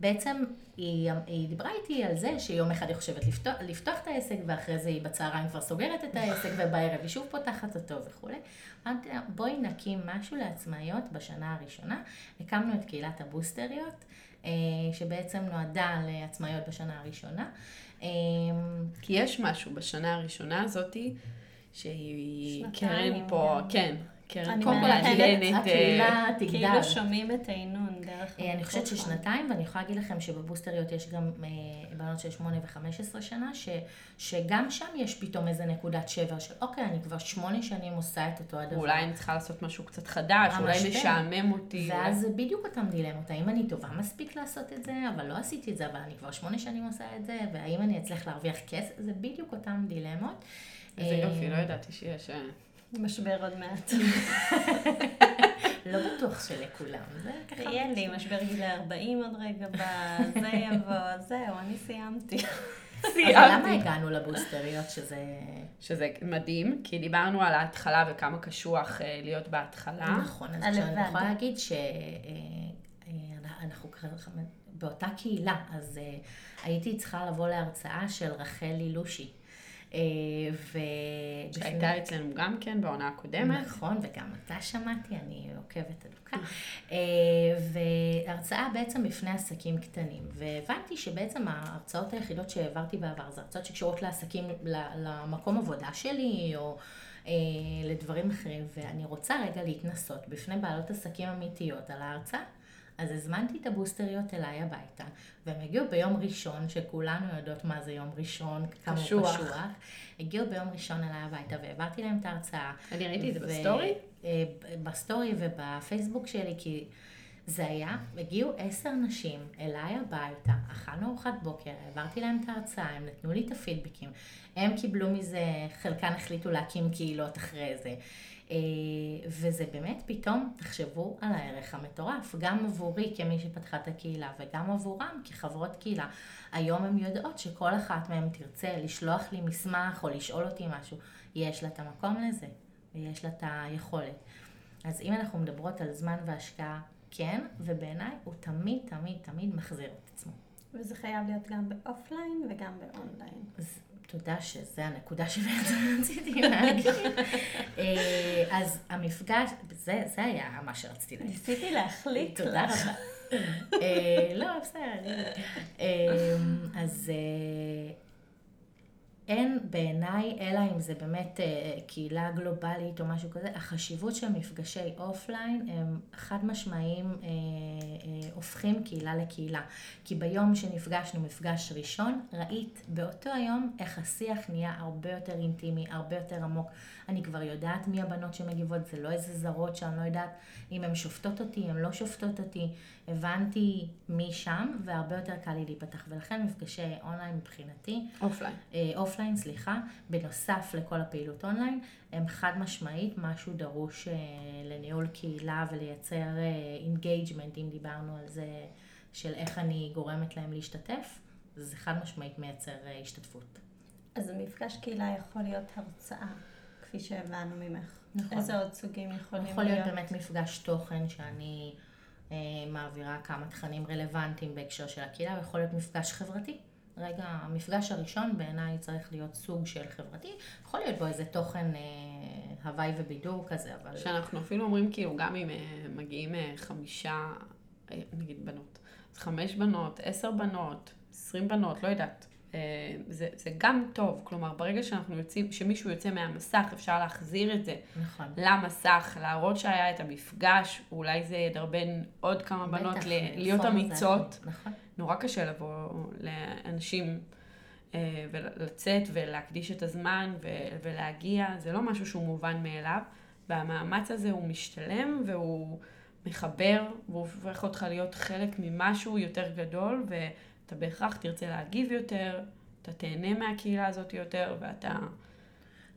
ובעצם היא, היא דיברה איתי על זה שיום אחד היא חושבת לפתוח, לפתוח את העסק, ואחרי זה היא בצהריים כבר סוגרת את העסק, ובערב היא שוב פותחת אותו וכולי. אמרתי לה, בואי נקים משהו לעצמאיות בשנה הראשונה. הקמנו את קהילת הבוסטריות, אה, שבעצם נועדה לעצמאיות בשנה הראשונה. אה, כי יש משהו בשנה הראשונה הזאתי, שהיא קרן פה. כן, קרן פה מאחלת, מעניינת. אה, הקהילה תגדל. כאילו שומעים את העינון אני חושבת. ששנתיים, ואני יכולה להגיד לכם שבבוסטריות יש גם אה, בנות של 8 ו-15 שנה, ש, שגם שם יש פתאום איזה נקודת שבר של אוקיי, אני כבר שמונה שנים עושה את אותו הדבר. אולי אני צריכה לעשות משהו קצת חדש, אולי המשבר. משעמם אותי. ואז זה בדיוק אותם דילמות, האם אני טובה מספיק לעשות את זה, אבל לא עשיתי את זה, אבל אני כבר שמונה שנים עושה את זה, והאם אני אצליח להרוויח כסף, זה בדיוק אותם דילמות. איזה אה, יופי, לא ידעתי שיש... אה, משבר עוד מעט. לא בטוח שלכולם, זה ככה... יהיה לי משבר גילי 40 עוד רגע, זה יבוא, זהו, אני סיימתי. אבל למה הגענו לבוסטריות שזה... שזה מדהים, כי דיברנו על ההתחלה וכמה קשוח אה, להיות בהתחלה. נכון, אז אני יכולה להגיד שאנחנו באותה קהילה, אז אה, הייתי צריכה לבוא להרצאה של רחלי לושי. אה. שהייתה אצלנו גם כן בעונה הקודמת. נכון, וגם אתה שמעתי, אני עוקבת אדוקה. אה, והרצאה בעצם בפני עסקים קטנים. והבנתי שבעצם ההרצאות היחידות שהעברתי בעבר זה הרצאות שקשורות לעסקים, למקום עבודה שלי, או... לדברים אחרים, ואני רוצה רגע להתנסות בפני בעלות עסקים אמיתיות על ההרצאה. אז הזמנתי את הבוסטריות אליי הביתה, והם הגיעו ביום ראשון, שכולנו יודעות מה זה יום ראשון, כמה הוא קשוח. הגיעו ביום ראשון אליי הביתה, והעברתי להם את ההרצאה. אני ראיתי את זה בסטורי? אה, בסטורי ובפייסבוק שלי, כי זה היה, הגיעו עשר נשים אליי הביתה, אכלנו ארוחת בוקר, העברתי להם את ההרצאה, הם נתנו לי את הפידבקים, הם קיבלו מזה, חלקן החליטו להקים קהילות אחרי זה. אה, וזה באמת פתאום, תחשבו על הערך המטורף, גם עבורי כמי שפתחה את הקהילה וגם עבורם כחברות קהילה. היום הן יודעות שכל אחת מהן תרצה לשלוח לי מסמך או לשאול אותי משהו, יש לה את המקום לזה ויש לה את היכולת. אז אם אנחנו מדברות על זמן והשקעה, כן, ובעיניי הוא תמיד תמיד תמיד מחזיר את עצמו. וזה חייב להיות גם באופליין וגם באונליין. אז תודה שזה הנקודה שבעצם רציתי להגיד. אה, אז המפגש, זה, זה היה מה שרציתי להגיד. ניסיתי להחליט. תודה רבה. אה, לא, בסדר. אה, אז אין בעיניי, אלא אם זה באמת אה, קהילה גלובלית או משהו כזה, החשיבות של מפגשי אופליין הם חד משמעיים אה, אה, הופכים קהילה לקהילה. כי ביום שנפגשנו מפגש ראשון, ראית באותו היום איך השיח נהיה הרבה יותר אינטימי, הרבה יותר עמוק. אני כבר יודעת מי הבנות שמגיבות, זה לא איזה זרות שאני לא יודעת אם הן שופטות אותי, הן לא שופטות אותי. הבנתי מי שם, והרבה יותר קל לי להיפתח. ולכן מפגשי אונליין מבחינתי, אופליין, אה, אופליין, סליחה, בנוסף לכל הפעילות אונליין, הם חד משמעית משהו דרוש אה, לניהול קהילה ולייצר engagement, אה, אם דיברנו על זה, של איך אני גורמת להם להשתתף, זה חד משמעית מייצר אה, השתתפות. אז המפגש קהילה יכול להיות הרצאה, כפי שהבנו ממך. נכון. איזה עוד סוגים יכולים להיות? יכול להיות באמת מפגש תוכן שאני... מעבירה כמה תכנים רלוונטיים בהקשר של הקהילה, ויכול להיות מפגש חברתי. רגע, המפגש הראשון בעיניי צריך להיות סוג של חברתי, יכול להיות בו איזה תוכן אה, הוואי ובידור כזה, אבל... שאנחנו אפילו אומרים כאילו, גם אם אה, מגיעים אה, חמישה, אה, נגיד בנות, אז חמש בנות, עשר בנות, עשרים בנות, לא יודעת. אה, זה, זה גם טוב, כלומר ברגע שאנחנו יוצאים, שמישהו יוצא מהמסך אפשר להחזיר את זה נכון. למסך, להראות שהיה את המפגש, אולי זה ידרבן עוד כמה בנות ל- להיות אמיצות. נכון. נורא קשה לבוא לאנשים אה, ולצאת ולהקדיש את הזמן ולהגיע, זה לא משהו שהוא מובן מאליו, והמאמץ הזה הוא משתלם והוא מחבר, והוא הופך אותך להיות חלק ממשהו יותר גדול, ו... אתה בהכרח תרצה להגיב יותר, אתה תהנה מהקהילה הזאת יותר, ואתה...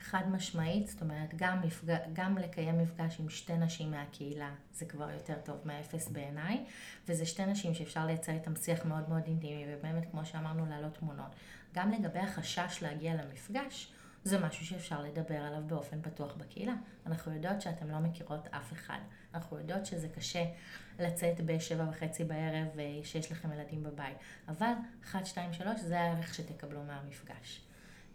חד משמעית, זאת אומרת, גם, מפג... גם לקיים מפגש עם שתי נשים מהקהילה זה כבר יותר טוב מאפס בעיניי, וזה שתי נשים שאפשר לייצר איתן שיח מאוד מאוד אינטימי, ובאמת, כמו שאמרנו, להעלות תמונות. גם לגבי החשש להגיע למפגש, זה משהו שאפשר לדבר עליו באופן פתוח בקהילה. אנחנו יודעות שאתן לא מכירות אף אחד. אנחנו יודעות שזה קשה לצאת בשבע וחצי בערב ושיש לכם ילדים בבית. אבל, אחת, שתיים, שלוש, זה הערך שתקבלו מהמפגש.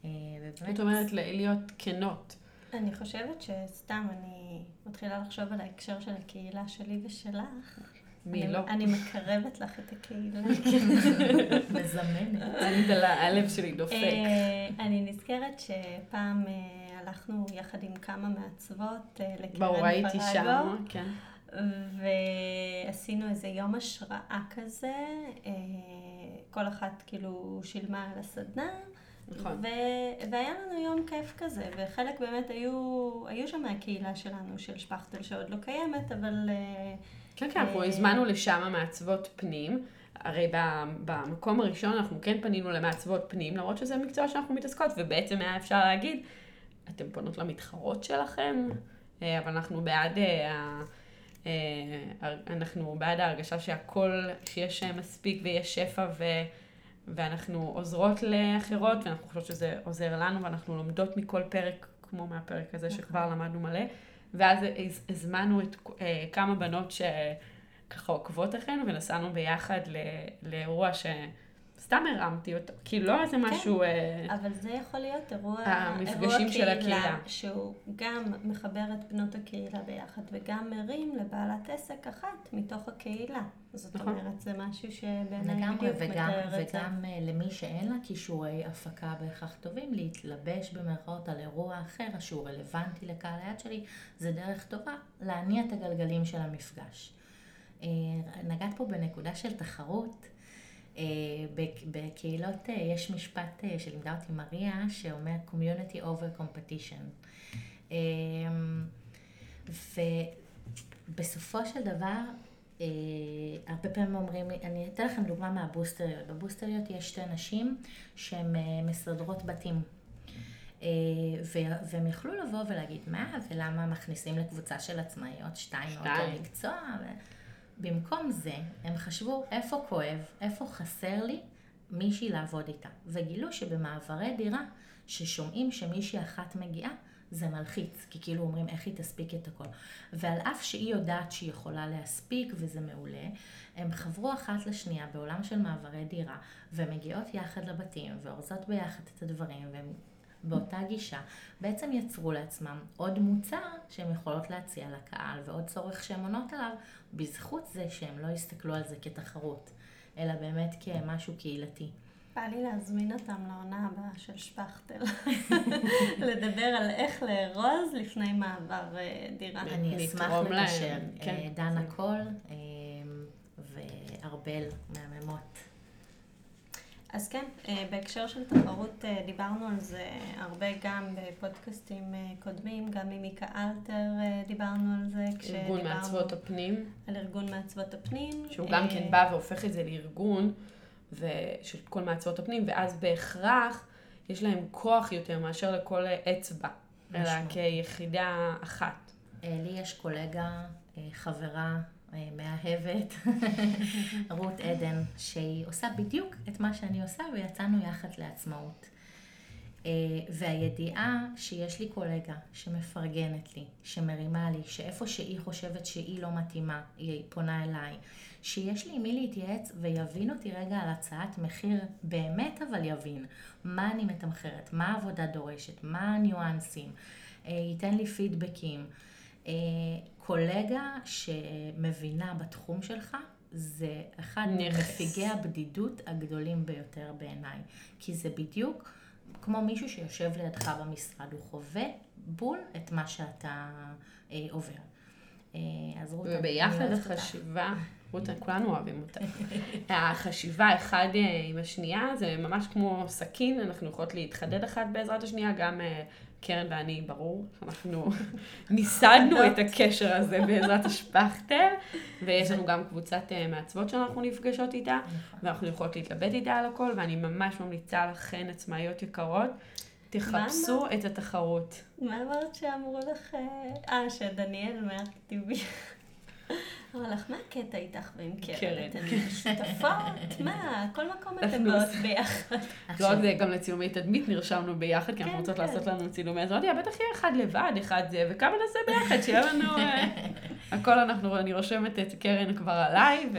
אה, ובאמת... זאת אומרת, להיות כנות. אני חושבת שסתם, אני מתחילה לחשוב על ההקשר של הקהילה שלי ושלך. מי אני, לא? אני מקרבת לך את הקהילה. מזמנת. ענית לה, הלב שלי דופק. אה, אני נזכרת שפעם אה, הלכנו יחד עם כמה מעצבות לקרן פרגו. ברור, הייתי שם, כן. ועשינו איזה יום השראה כזה, כל אחת כאילו שילמה על הסדנה. נכון. ו- והיה לנו יום כיף כזה, וחלק באמת היו, היו שם מהקהילה שלנו, של שפכטל, שעוד לא קיימת, אבל... אה, כן, כן, אנחנו הזמנו לשם מעצבות פנים. הרי במקום הראשון אנחנו כן פנינו למעצבות פנים, למרות שזה מקצוע שאנחנו מתעסקות, ובעצם היה אפשר להגיד, אתם פונות למתחרות שלכם, אה, אבל אנחנו בעד, אה, אה, אנחנו בעד ההרגשה שהכל, שיש מספיק ויש שפע ו... ואנחנו עוזרות לאחרות, ואנחנו חושבות שזה עוזר לנו, ואנחנו לומדות מכל פרק, כמו מהפרק הזה שכבר למדנו מלא. ואז הז- הזמנו את אה, כמה בנות שככה עוקבות אחרינו, ונסענו ביחד לאירוע שסתם הרמתי אותו, כאילו לא איזה משהו... אה, אבל זה יכול להיות אירוע, המפגשים אירוע של הקהילה. שהוא גם מחבר את בנות הקהילה ביחד וגם מרים לבעלת עסק אחת מתוך הקהילה. זאת נכון. אומרת, זה משהו שבעיניי בדיוק וגם, מתאר את זה. וגם אה, למי שאין לה כישורי הפקה בהכרח טובים, להתלבש במרכאות על אירוע אחר שהוא רלוונטי לקהל היד שלי, זה דרך טובה להניע את הגלגלים של המפגש. אה, נגעת פה בנקודה של תחרות. אה, בק- בקהילות אה, יש משפט אה, שלימדה אותי מריה, שאומר community over competition. אה, ובסופו של דבר, הרבה פעמים אומרים אני אתן לכם דוגמה מהבוסטריות. בבוסטריות יש שתי נשים שהן מסדרות בתים. והם יכלו לבוא ולהגיד, מה, ולמה מכניסים לקבוצה של עצמאיות שתיים מאותו. מקצוע? ו- במקום זה, הם חשבו איפה כואב, איפה חסר לי מישהי לעבוד איתה. וגילו שבמעברי דירה, ששומעים שמישהי אחת מגיעה, זה מלחיץ, כי כאילו אומרים איך היא תספיק את הכל. ועל אף שהיא יודעת שהיא יכולה להספיק וזה מעולה, הם חברו אחת לשנייה בעולם של מעברי דירה, ומגיעות יחד לבתים, ואורזות ביחד את הדברים, והם באותה גישה, בעצם יצרו לעצמם עוד מוצר שהן יכולות להציע לקהל, ועוד צורך שהן עונות עליו, בזכות זה שהם לא הסתכלו על זה כתחרות, אלא באמת כמשהו קהילתי. בא לי להזמין אותם לעונה הבאה של שפכטל. לדבר על איך לארוז לפני מעבר אה, דירה. אני אשמח לקשר. כן. אה, דנה קול אה, וארבל מהממות. אז כן, אה, בהקשר של תחרות אה, דיברנו על זה הרבה גם בפודקאסטים אה, קודמים, גם עם מיקה אלתר דיברנו על זה. ארגון מעצבות הפנים, על ארגון מעצבות הפנים. שהוא גם כן בא והופך את זה לארגון ו- של כל מעצבות הפנים, ואז בהכרח יש להם כוח יותר מאשר לכל אצבע, אלא. כיחידה אחת. לי יש קולגה, חברה מאהבת, רות עדן, שהיא עושה בדיוק את מה שאני עושה, ויצאנו יחד לעצמאות. אה, והידיעה שיש לי קולגה שמפרגנת לי, שמרימה לי, שאיפה שהיא חושבת שהיא לא מתאימה, היא פונה אליי, שיש לי עם מי להתייעץ ויבין אותי רגע על הצעת מחיר, באמת אבל יבין מה אני מתמחרת, מה העבודה דורשת, מה הניואנסים, אה, ייתן לי פידבקים. קולגה שמבינה בתחום שלך, זה אחד נכס. ממפיגי הבדידות הגדולים ביותר בעיניי. כי זה בדיוק כמו מישהו שיושב לידך במשרד, הוא חווה בול את מה שאתה אה, עובר. אה, אז רות, אני וביחד. החשיבה, רות, כולנו אוהבים אותה. החשיבה אחד אה, עם השנייה זה ממש כמו סכין, אנחנו יכולות להתחדד אחת בעזרת השנייה, גם אה, קרן ואני, ברור, אנחנו מיסדנו את הקשר הזה בעזרת השפכטל, ויש לנו גם קבוצת מעצבות שאנחנו נפגשות איתה, נכון. ואנחנו יכולות להתלבט איתה על הכל, ואני ממש ממליצה לכן, עצמאיות יקרות, תחפשו את התחרות. מה אמרת שאמרו לך? אה, שדניאל מהאקטיבי. אמר לך, מה הקטע איתך ועם קרן? אתן שותפות? מה? כל מקום אתן אנחנו באות ביחד. לא רק זה, גם לצילומי תדמית נרשמנו ביחד, כי אנחנו כן, רוצות כן. לעשות לנו צילומי, אז אמרתי, "אה, בטח יהיה אחד לבד, אחד זה, וכמה נעשה ביחד, שיהיה לנו... אה, הכל אנחנו, אני רושמת את קרן כבר עליי, ו...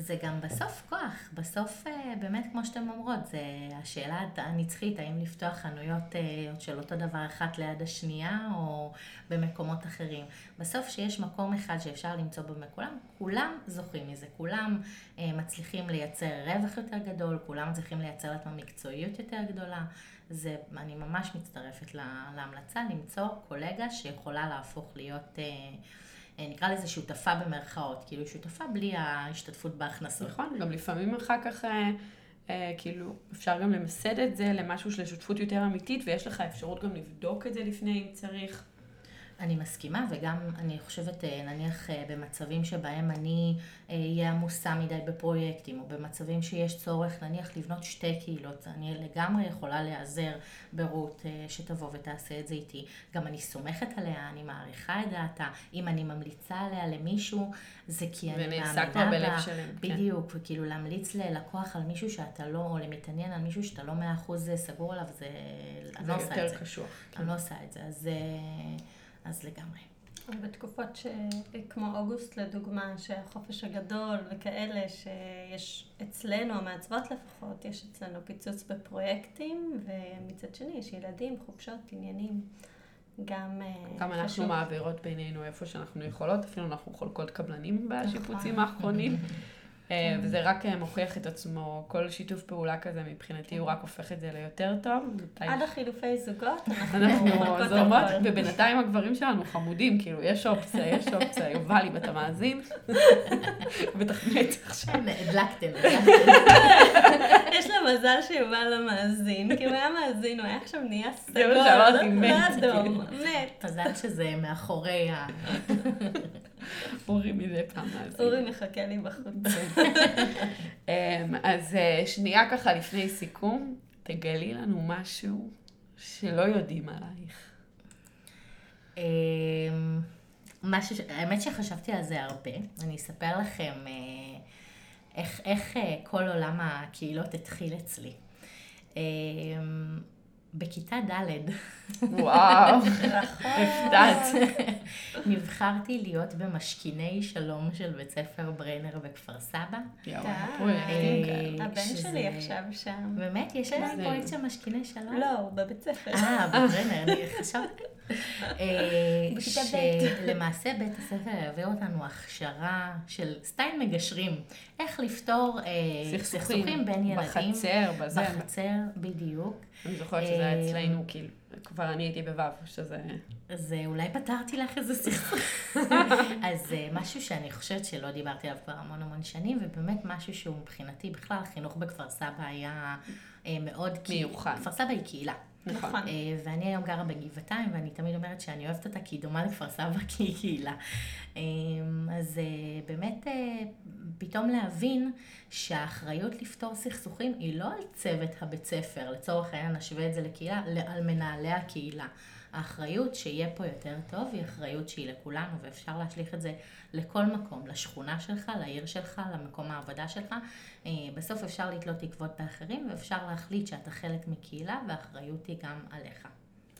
זה גם בסוף כוח, בסוף אה, באמת כמו שאתן אומרות, זה השאלה הנצחית, האם לפתוח חנויות אה, של אותו דבר אחת ליד השנייה או במקומות אחרים. בסוף שיש מקום אחד שאפשר למצוא בו מכולם, כולם זוכים מזה, כולם אה, מצליחים לייצר רווח יותר גדול, כולם מצליחים לייצר לעצמם מקצועיות יותר גדולה. זה, אני ממש מצטרפת לה- להמלצה למצוא קולגה שיכולה להפוך להיות... אה, נקרא לזה שותפה במרכאות, כאילו שותפה בלי ההשתתפות בהכנסות. נכון, גם לפעמים אחר כך, אה, אה, כאילו, אפשר גם למסד את זה למשהו של שותפות יותר אמיתית, ויש לך אפשרות גם לבדוק את זה לפני אם צריך. אני מסכימה, וגם אני חושבת, אה, נניח אה, במצבים שבהם אני אהיה עמוסה מדי בפרויקטים, או במצבים שיש צורך, נניח לבנות שתי קהילות, אני לגמרי יכולה להיעזר ברות שתבוא ותעשה את זה איתי. גם אני סומכת עליה, אני מעריכה את דעתה. אם אני ממליצה עליה למישהו, זה כי אני מאמינה בה. כן. בדיוק, כן. וכאילו להמליץ ללקוח על מישהו שאתה לא, או למתעניין על מישהו שאתה לא מאה אחוז סגור עליו, זה... זה לא יותר קשוח. אני לא עושה את זה, אז... אז לגמרי. בתקופות ש... כמו אוגוסט לדוגמה, שהחופש הגדול וכאלה, שיש אצלנו, המעצבות לפחות, יש אצלנו פיצוץ בפרויקטים, ומצד שני יש ילדים, חופשות, עניינים. גם אה, גם אנחנו חשוב. מעבירות בינינו איפה שאנחנו יכולות, אפילו אנחנו חולקות קבלנים בשיפוצים נכון. האחרונים. אה, כן. וזה רק אה, מוכיח את עצמו, כל שיתוף פעולה כזה מבחינתי הוא רק הופך את זה ליותר טוב. עד החילופי זוגות אנחנו זורמות, ובינתיים הגברים שלנו חמודים, כאילו יש אופציה, יש אופציה, יובל אם אתה מאזין, מת עכשיו. הדלקתם, יש לה מזל שיובל לא מאזין, כי הוא היה מאזין, הוא היה עכשיו נהיה סגול, זה מה שאמרתי, מת. מת. מזל שזה מאחורי ה... אורי מדי פעם מאזין. אורי מחכה לי בחוץ. אמ, אז אה, שנייה ככה לפני סיכום, תגלי לנו משהו שלא יודעים עלייך. אמ, משהו, האמת שחשבתי על זה הרבה. אני אספר לכם אה, איך, איך אה, כל עולם הקהילות התחיל אצלי. בכיתה ד'. וואו, הפתעת. נבחרתי להיות במשכיני שלום של בית ספר ברנר בכפר סבא. אה, הבן שלי עכשיו שם. באמת? יש להם פרויקט של משכיני שלום? לא, הוא בבית ספר. אה, בברנר, אני חשבתי. אה, שלמעשה בית הספר העביר אותנו הכשרה של סטייל מגשרים. איך לפתור אה, סכסוכים בין ילדים. בחצר, בזה. בחצר, בדיוק. אני זוכרת שזה היה אצלנו, כאילו, כבר אני הייתי בו', שזה... אז אולי פתרתי לך איזה סכסוך. אז משהו שאני חושבת שלא דיברתי עליו כבר המון המון שנים, ובאמת משהו שהוא מבחינתי, בכלל, חינוך בכפר סבא היה מאוד... מיוחד. כפר סבא היא קהילה. נכון. אה, ואני היום גרה בגבעתיים, ואני תמיד אומרת שאני אוהבת אותה כי היא דומה לכפר סבא, כי היא קהילה. אה, אז אה, באמת פתאום להבין שהאחריות לפתור סכסוכים היא לא על צוות הבית ספר, לצורך העניין נשווה את זה לקהילה, על מנהלי הקהילה. האחריות שיהיה פה יותר טוב היא אחריות שהיא לכולנו, ואפשר להשליך את זה לכל מקום, לשכונה שלך, לעיר שלך, למקום העבודה שלך. אה, בסוף אפשר לתלות תקוות באחרים, ואפשר להחליט שאתה חלק מקהילה, והאחריות היא גם עליך.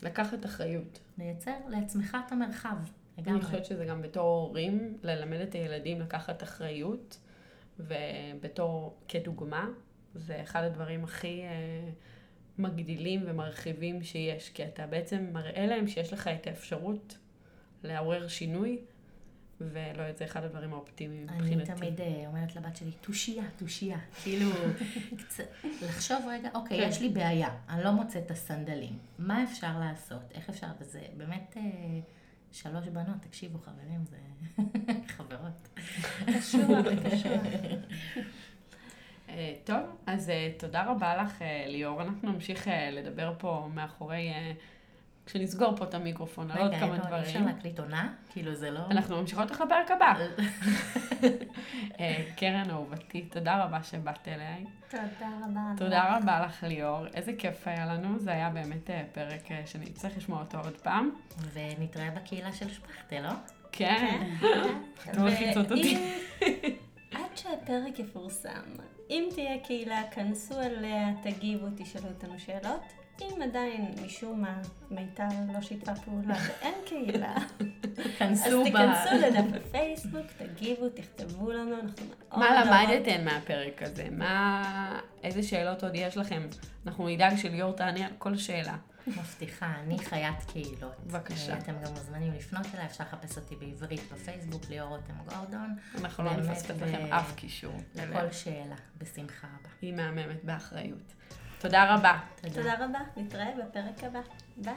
לקחת אחריות. לייצר לעצמך את המרחב. לגמרי. אני חושבת שזה גם בתור הורים, ללמד את הילדים לקחת אחריות, ובתור, כדוגמה, זה אחד הדברים הכי... אה, מגדילים ומרחיבים שיש, כי אתה בעצם מראה להם שיש לך את האפשרות לעורר שינוי, ולא זה אחד הדברים האופטימיים מבחינתי. אני תמיד אה, אומרת לבת שלי, תושייה, תושייה. כאילו, לחשוב רגע, אוקיי, כן. יש לי בעיה, אני לא מוצאת את הסנדלים. מה אפשר לעשות? איך אפשר? וזה באמת... אה, שלוש בנות, תקשיבו חברים, זה חברות. קשור, קשור. אה, טוב, אז אה, תודה רבה לך, אה, ליאור. אנחנו נמשיך לדבר פה מאחורי... כשנסגור פה את המיקרופון, על עוד כמה דברים. רגע, אפשר להקליט עונה? כאילו זה לא... אנחנו ממשיכות לך לפרק הבא. קרן אהובתי, תודה רבה שבאת אליי. תודה רבה. תודה רבה לך ליאור, איזה כיף היה לנו, זה היה באמת פרק שאני צריך לשמוע אותו עוד פעם. ונתראה בקהילה של שפכטה, לא? כן. את מלחיצות אותי. עד שהפרק יפורסם, אם תהיה קהילה, כנסו אליה, תגיבו, תשאלו אותנו שאלות. אם עדיין משום מה מיטל לא שיתפה פעולה ואין קהילה, אז תיכנסו לדף בפייסבוק, תגיבו, תכתבו לנו, אנחנו מאוד... מה למדתם מהפרק הזה? מה... איזה שאלות עוד יש לכם? אנחנו נדאג שליאור תענה על כל שאלה. מבטיחה, אני חיית קהילות. בבקשה. אתם גם מוזמנים לפנות אליי, אפשר לחפש אותי בעברית בפייסבוק, ליאור רותם גורדון. אנחנו לא נפספס לכם אף קישור. לכל שאלה, בשמחה רבה. היא מהממת באחריות. תודה רבה. תודה רבה, נתראה בפרק הבא. ביי.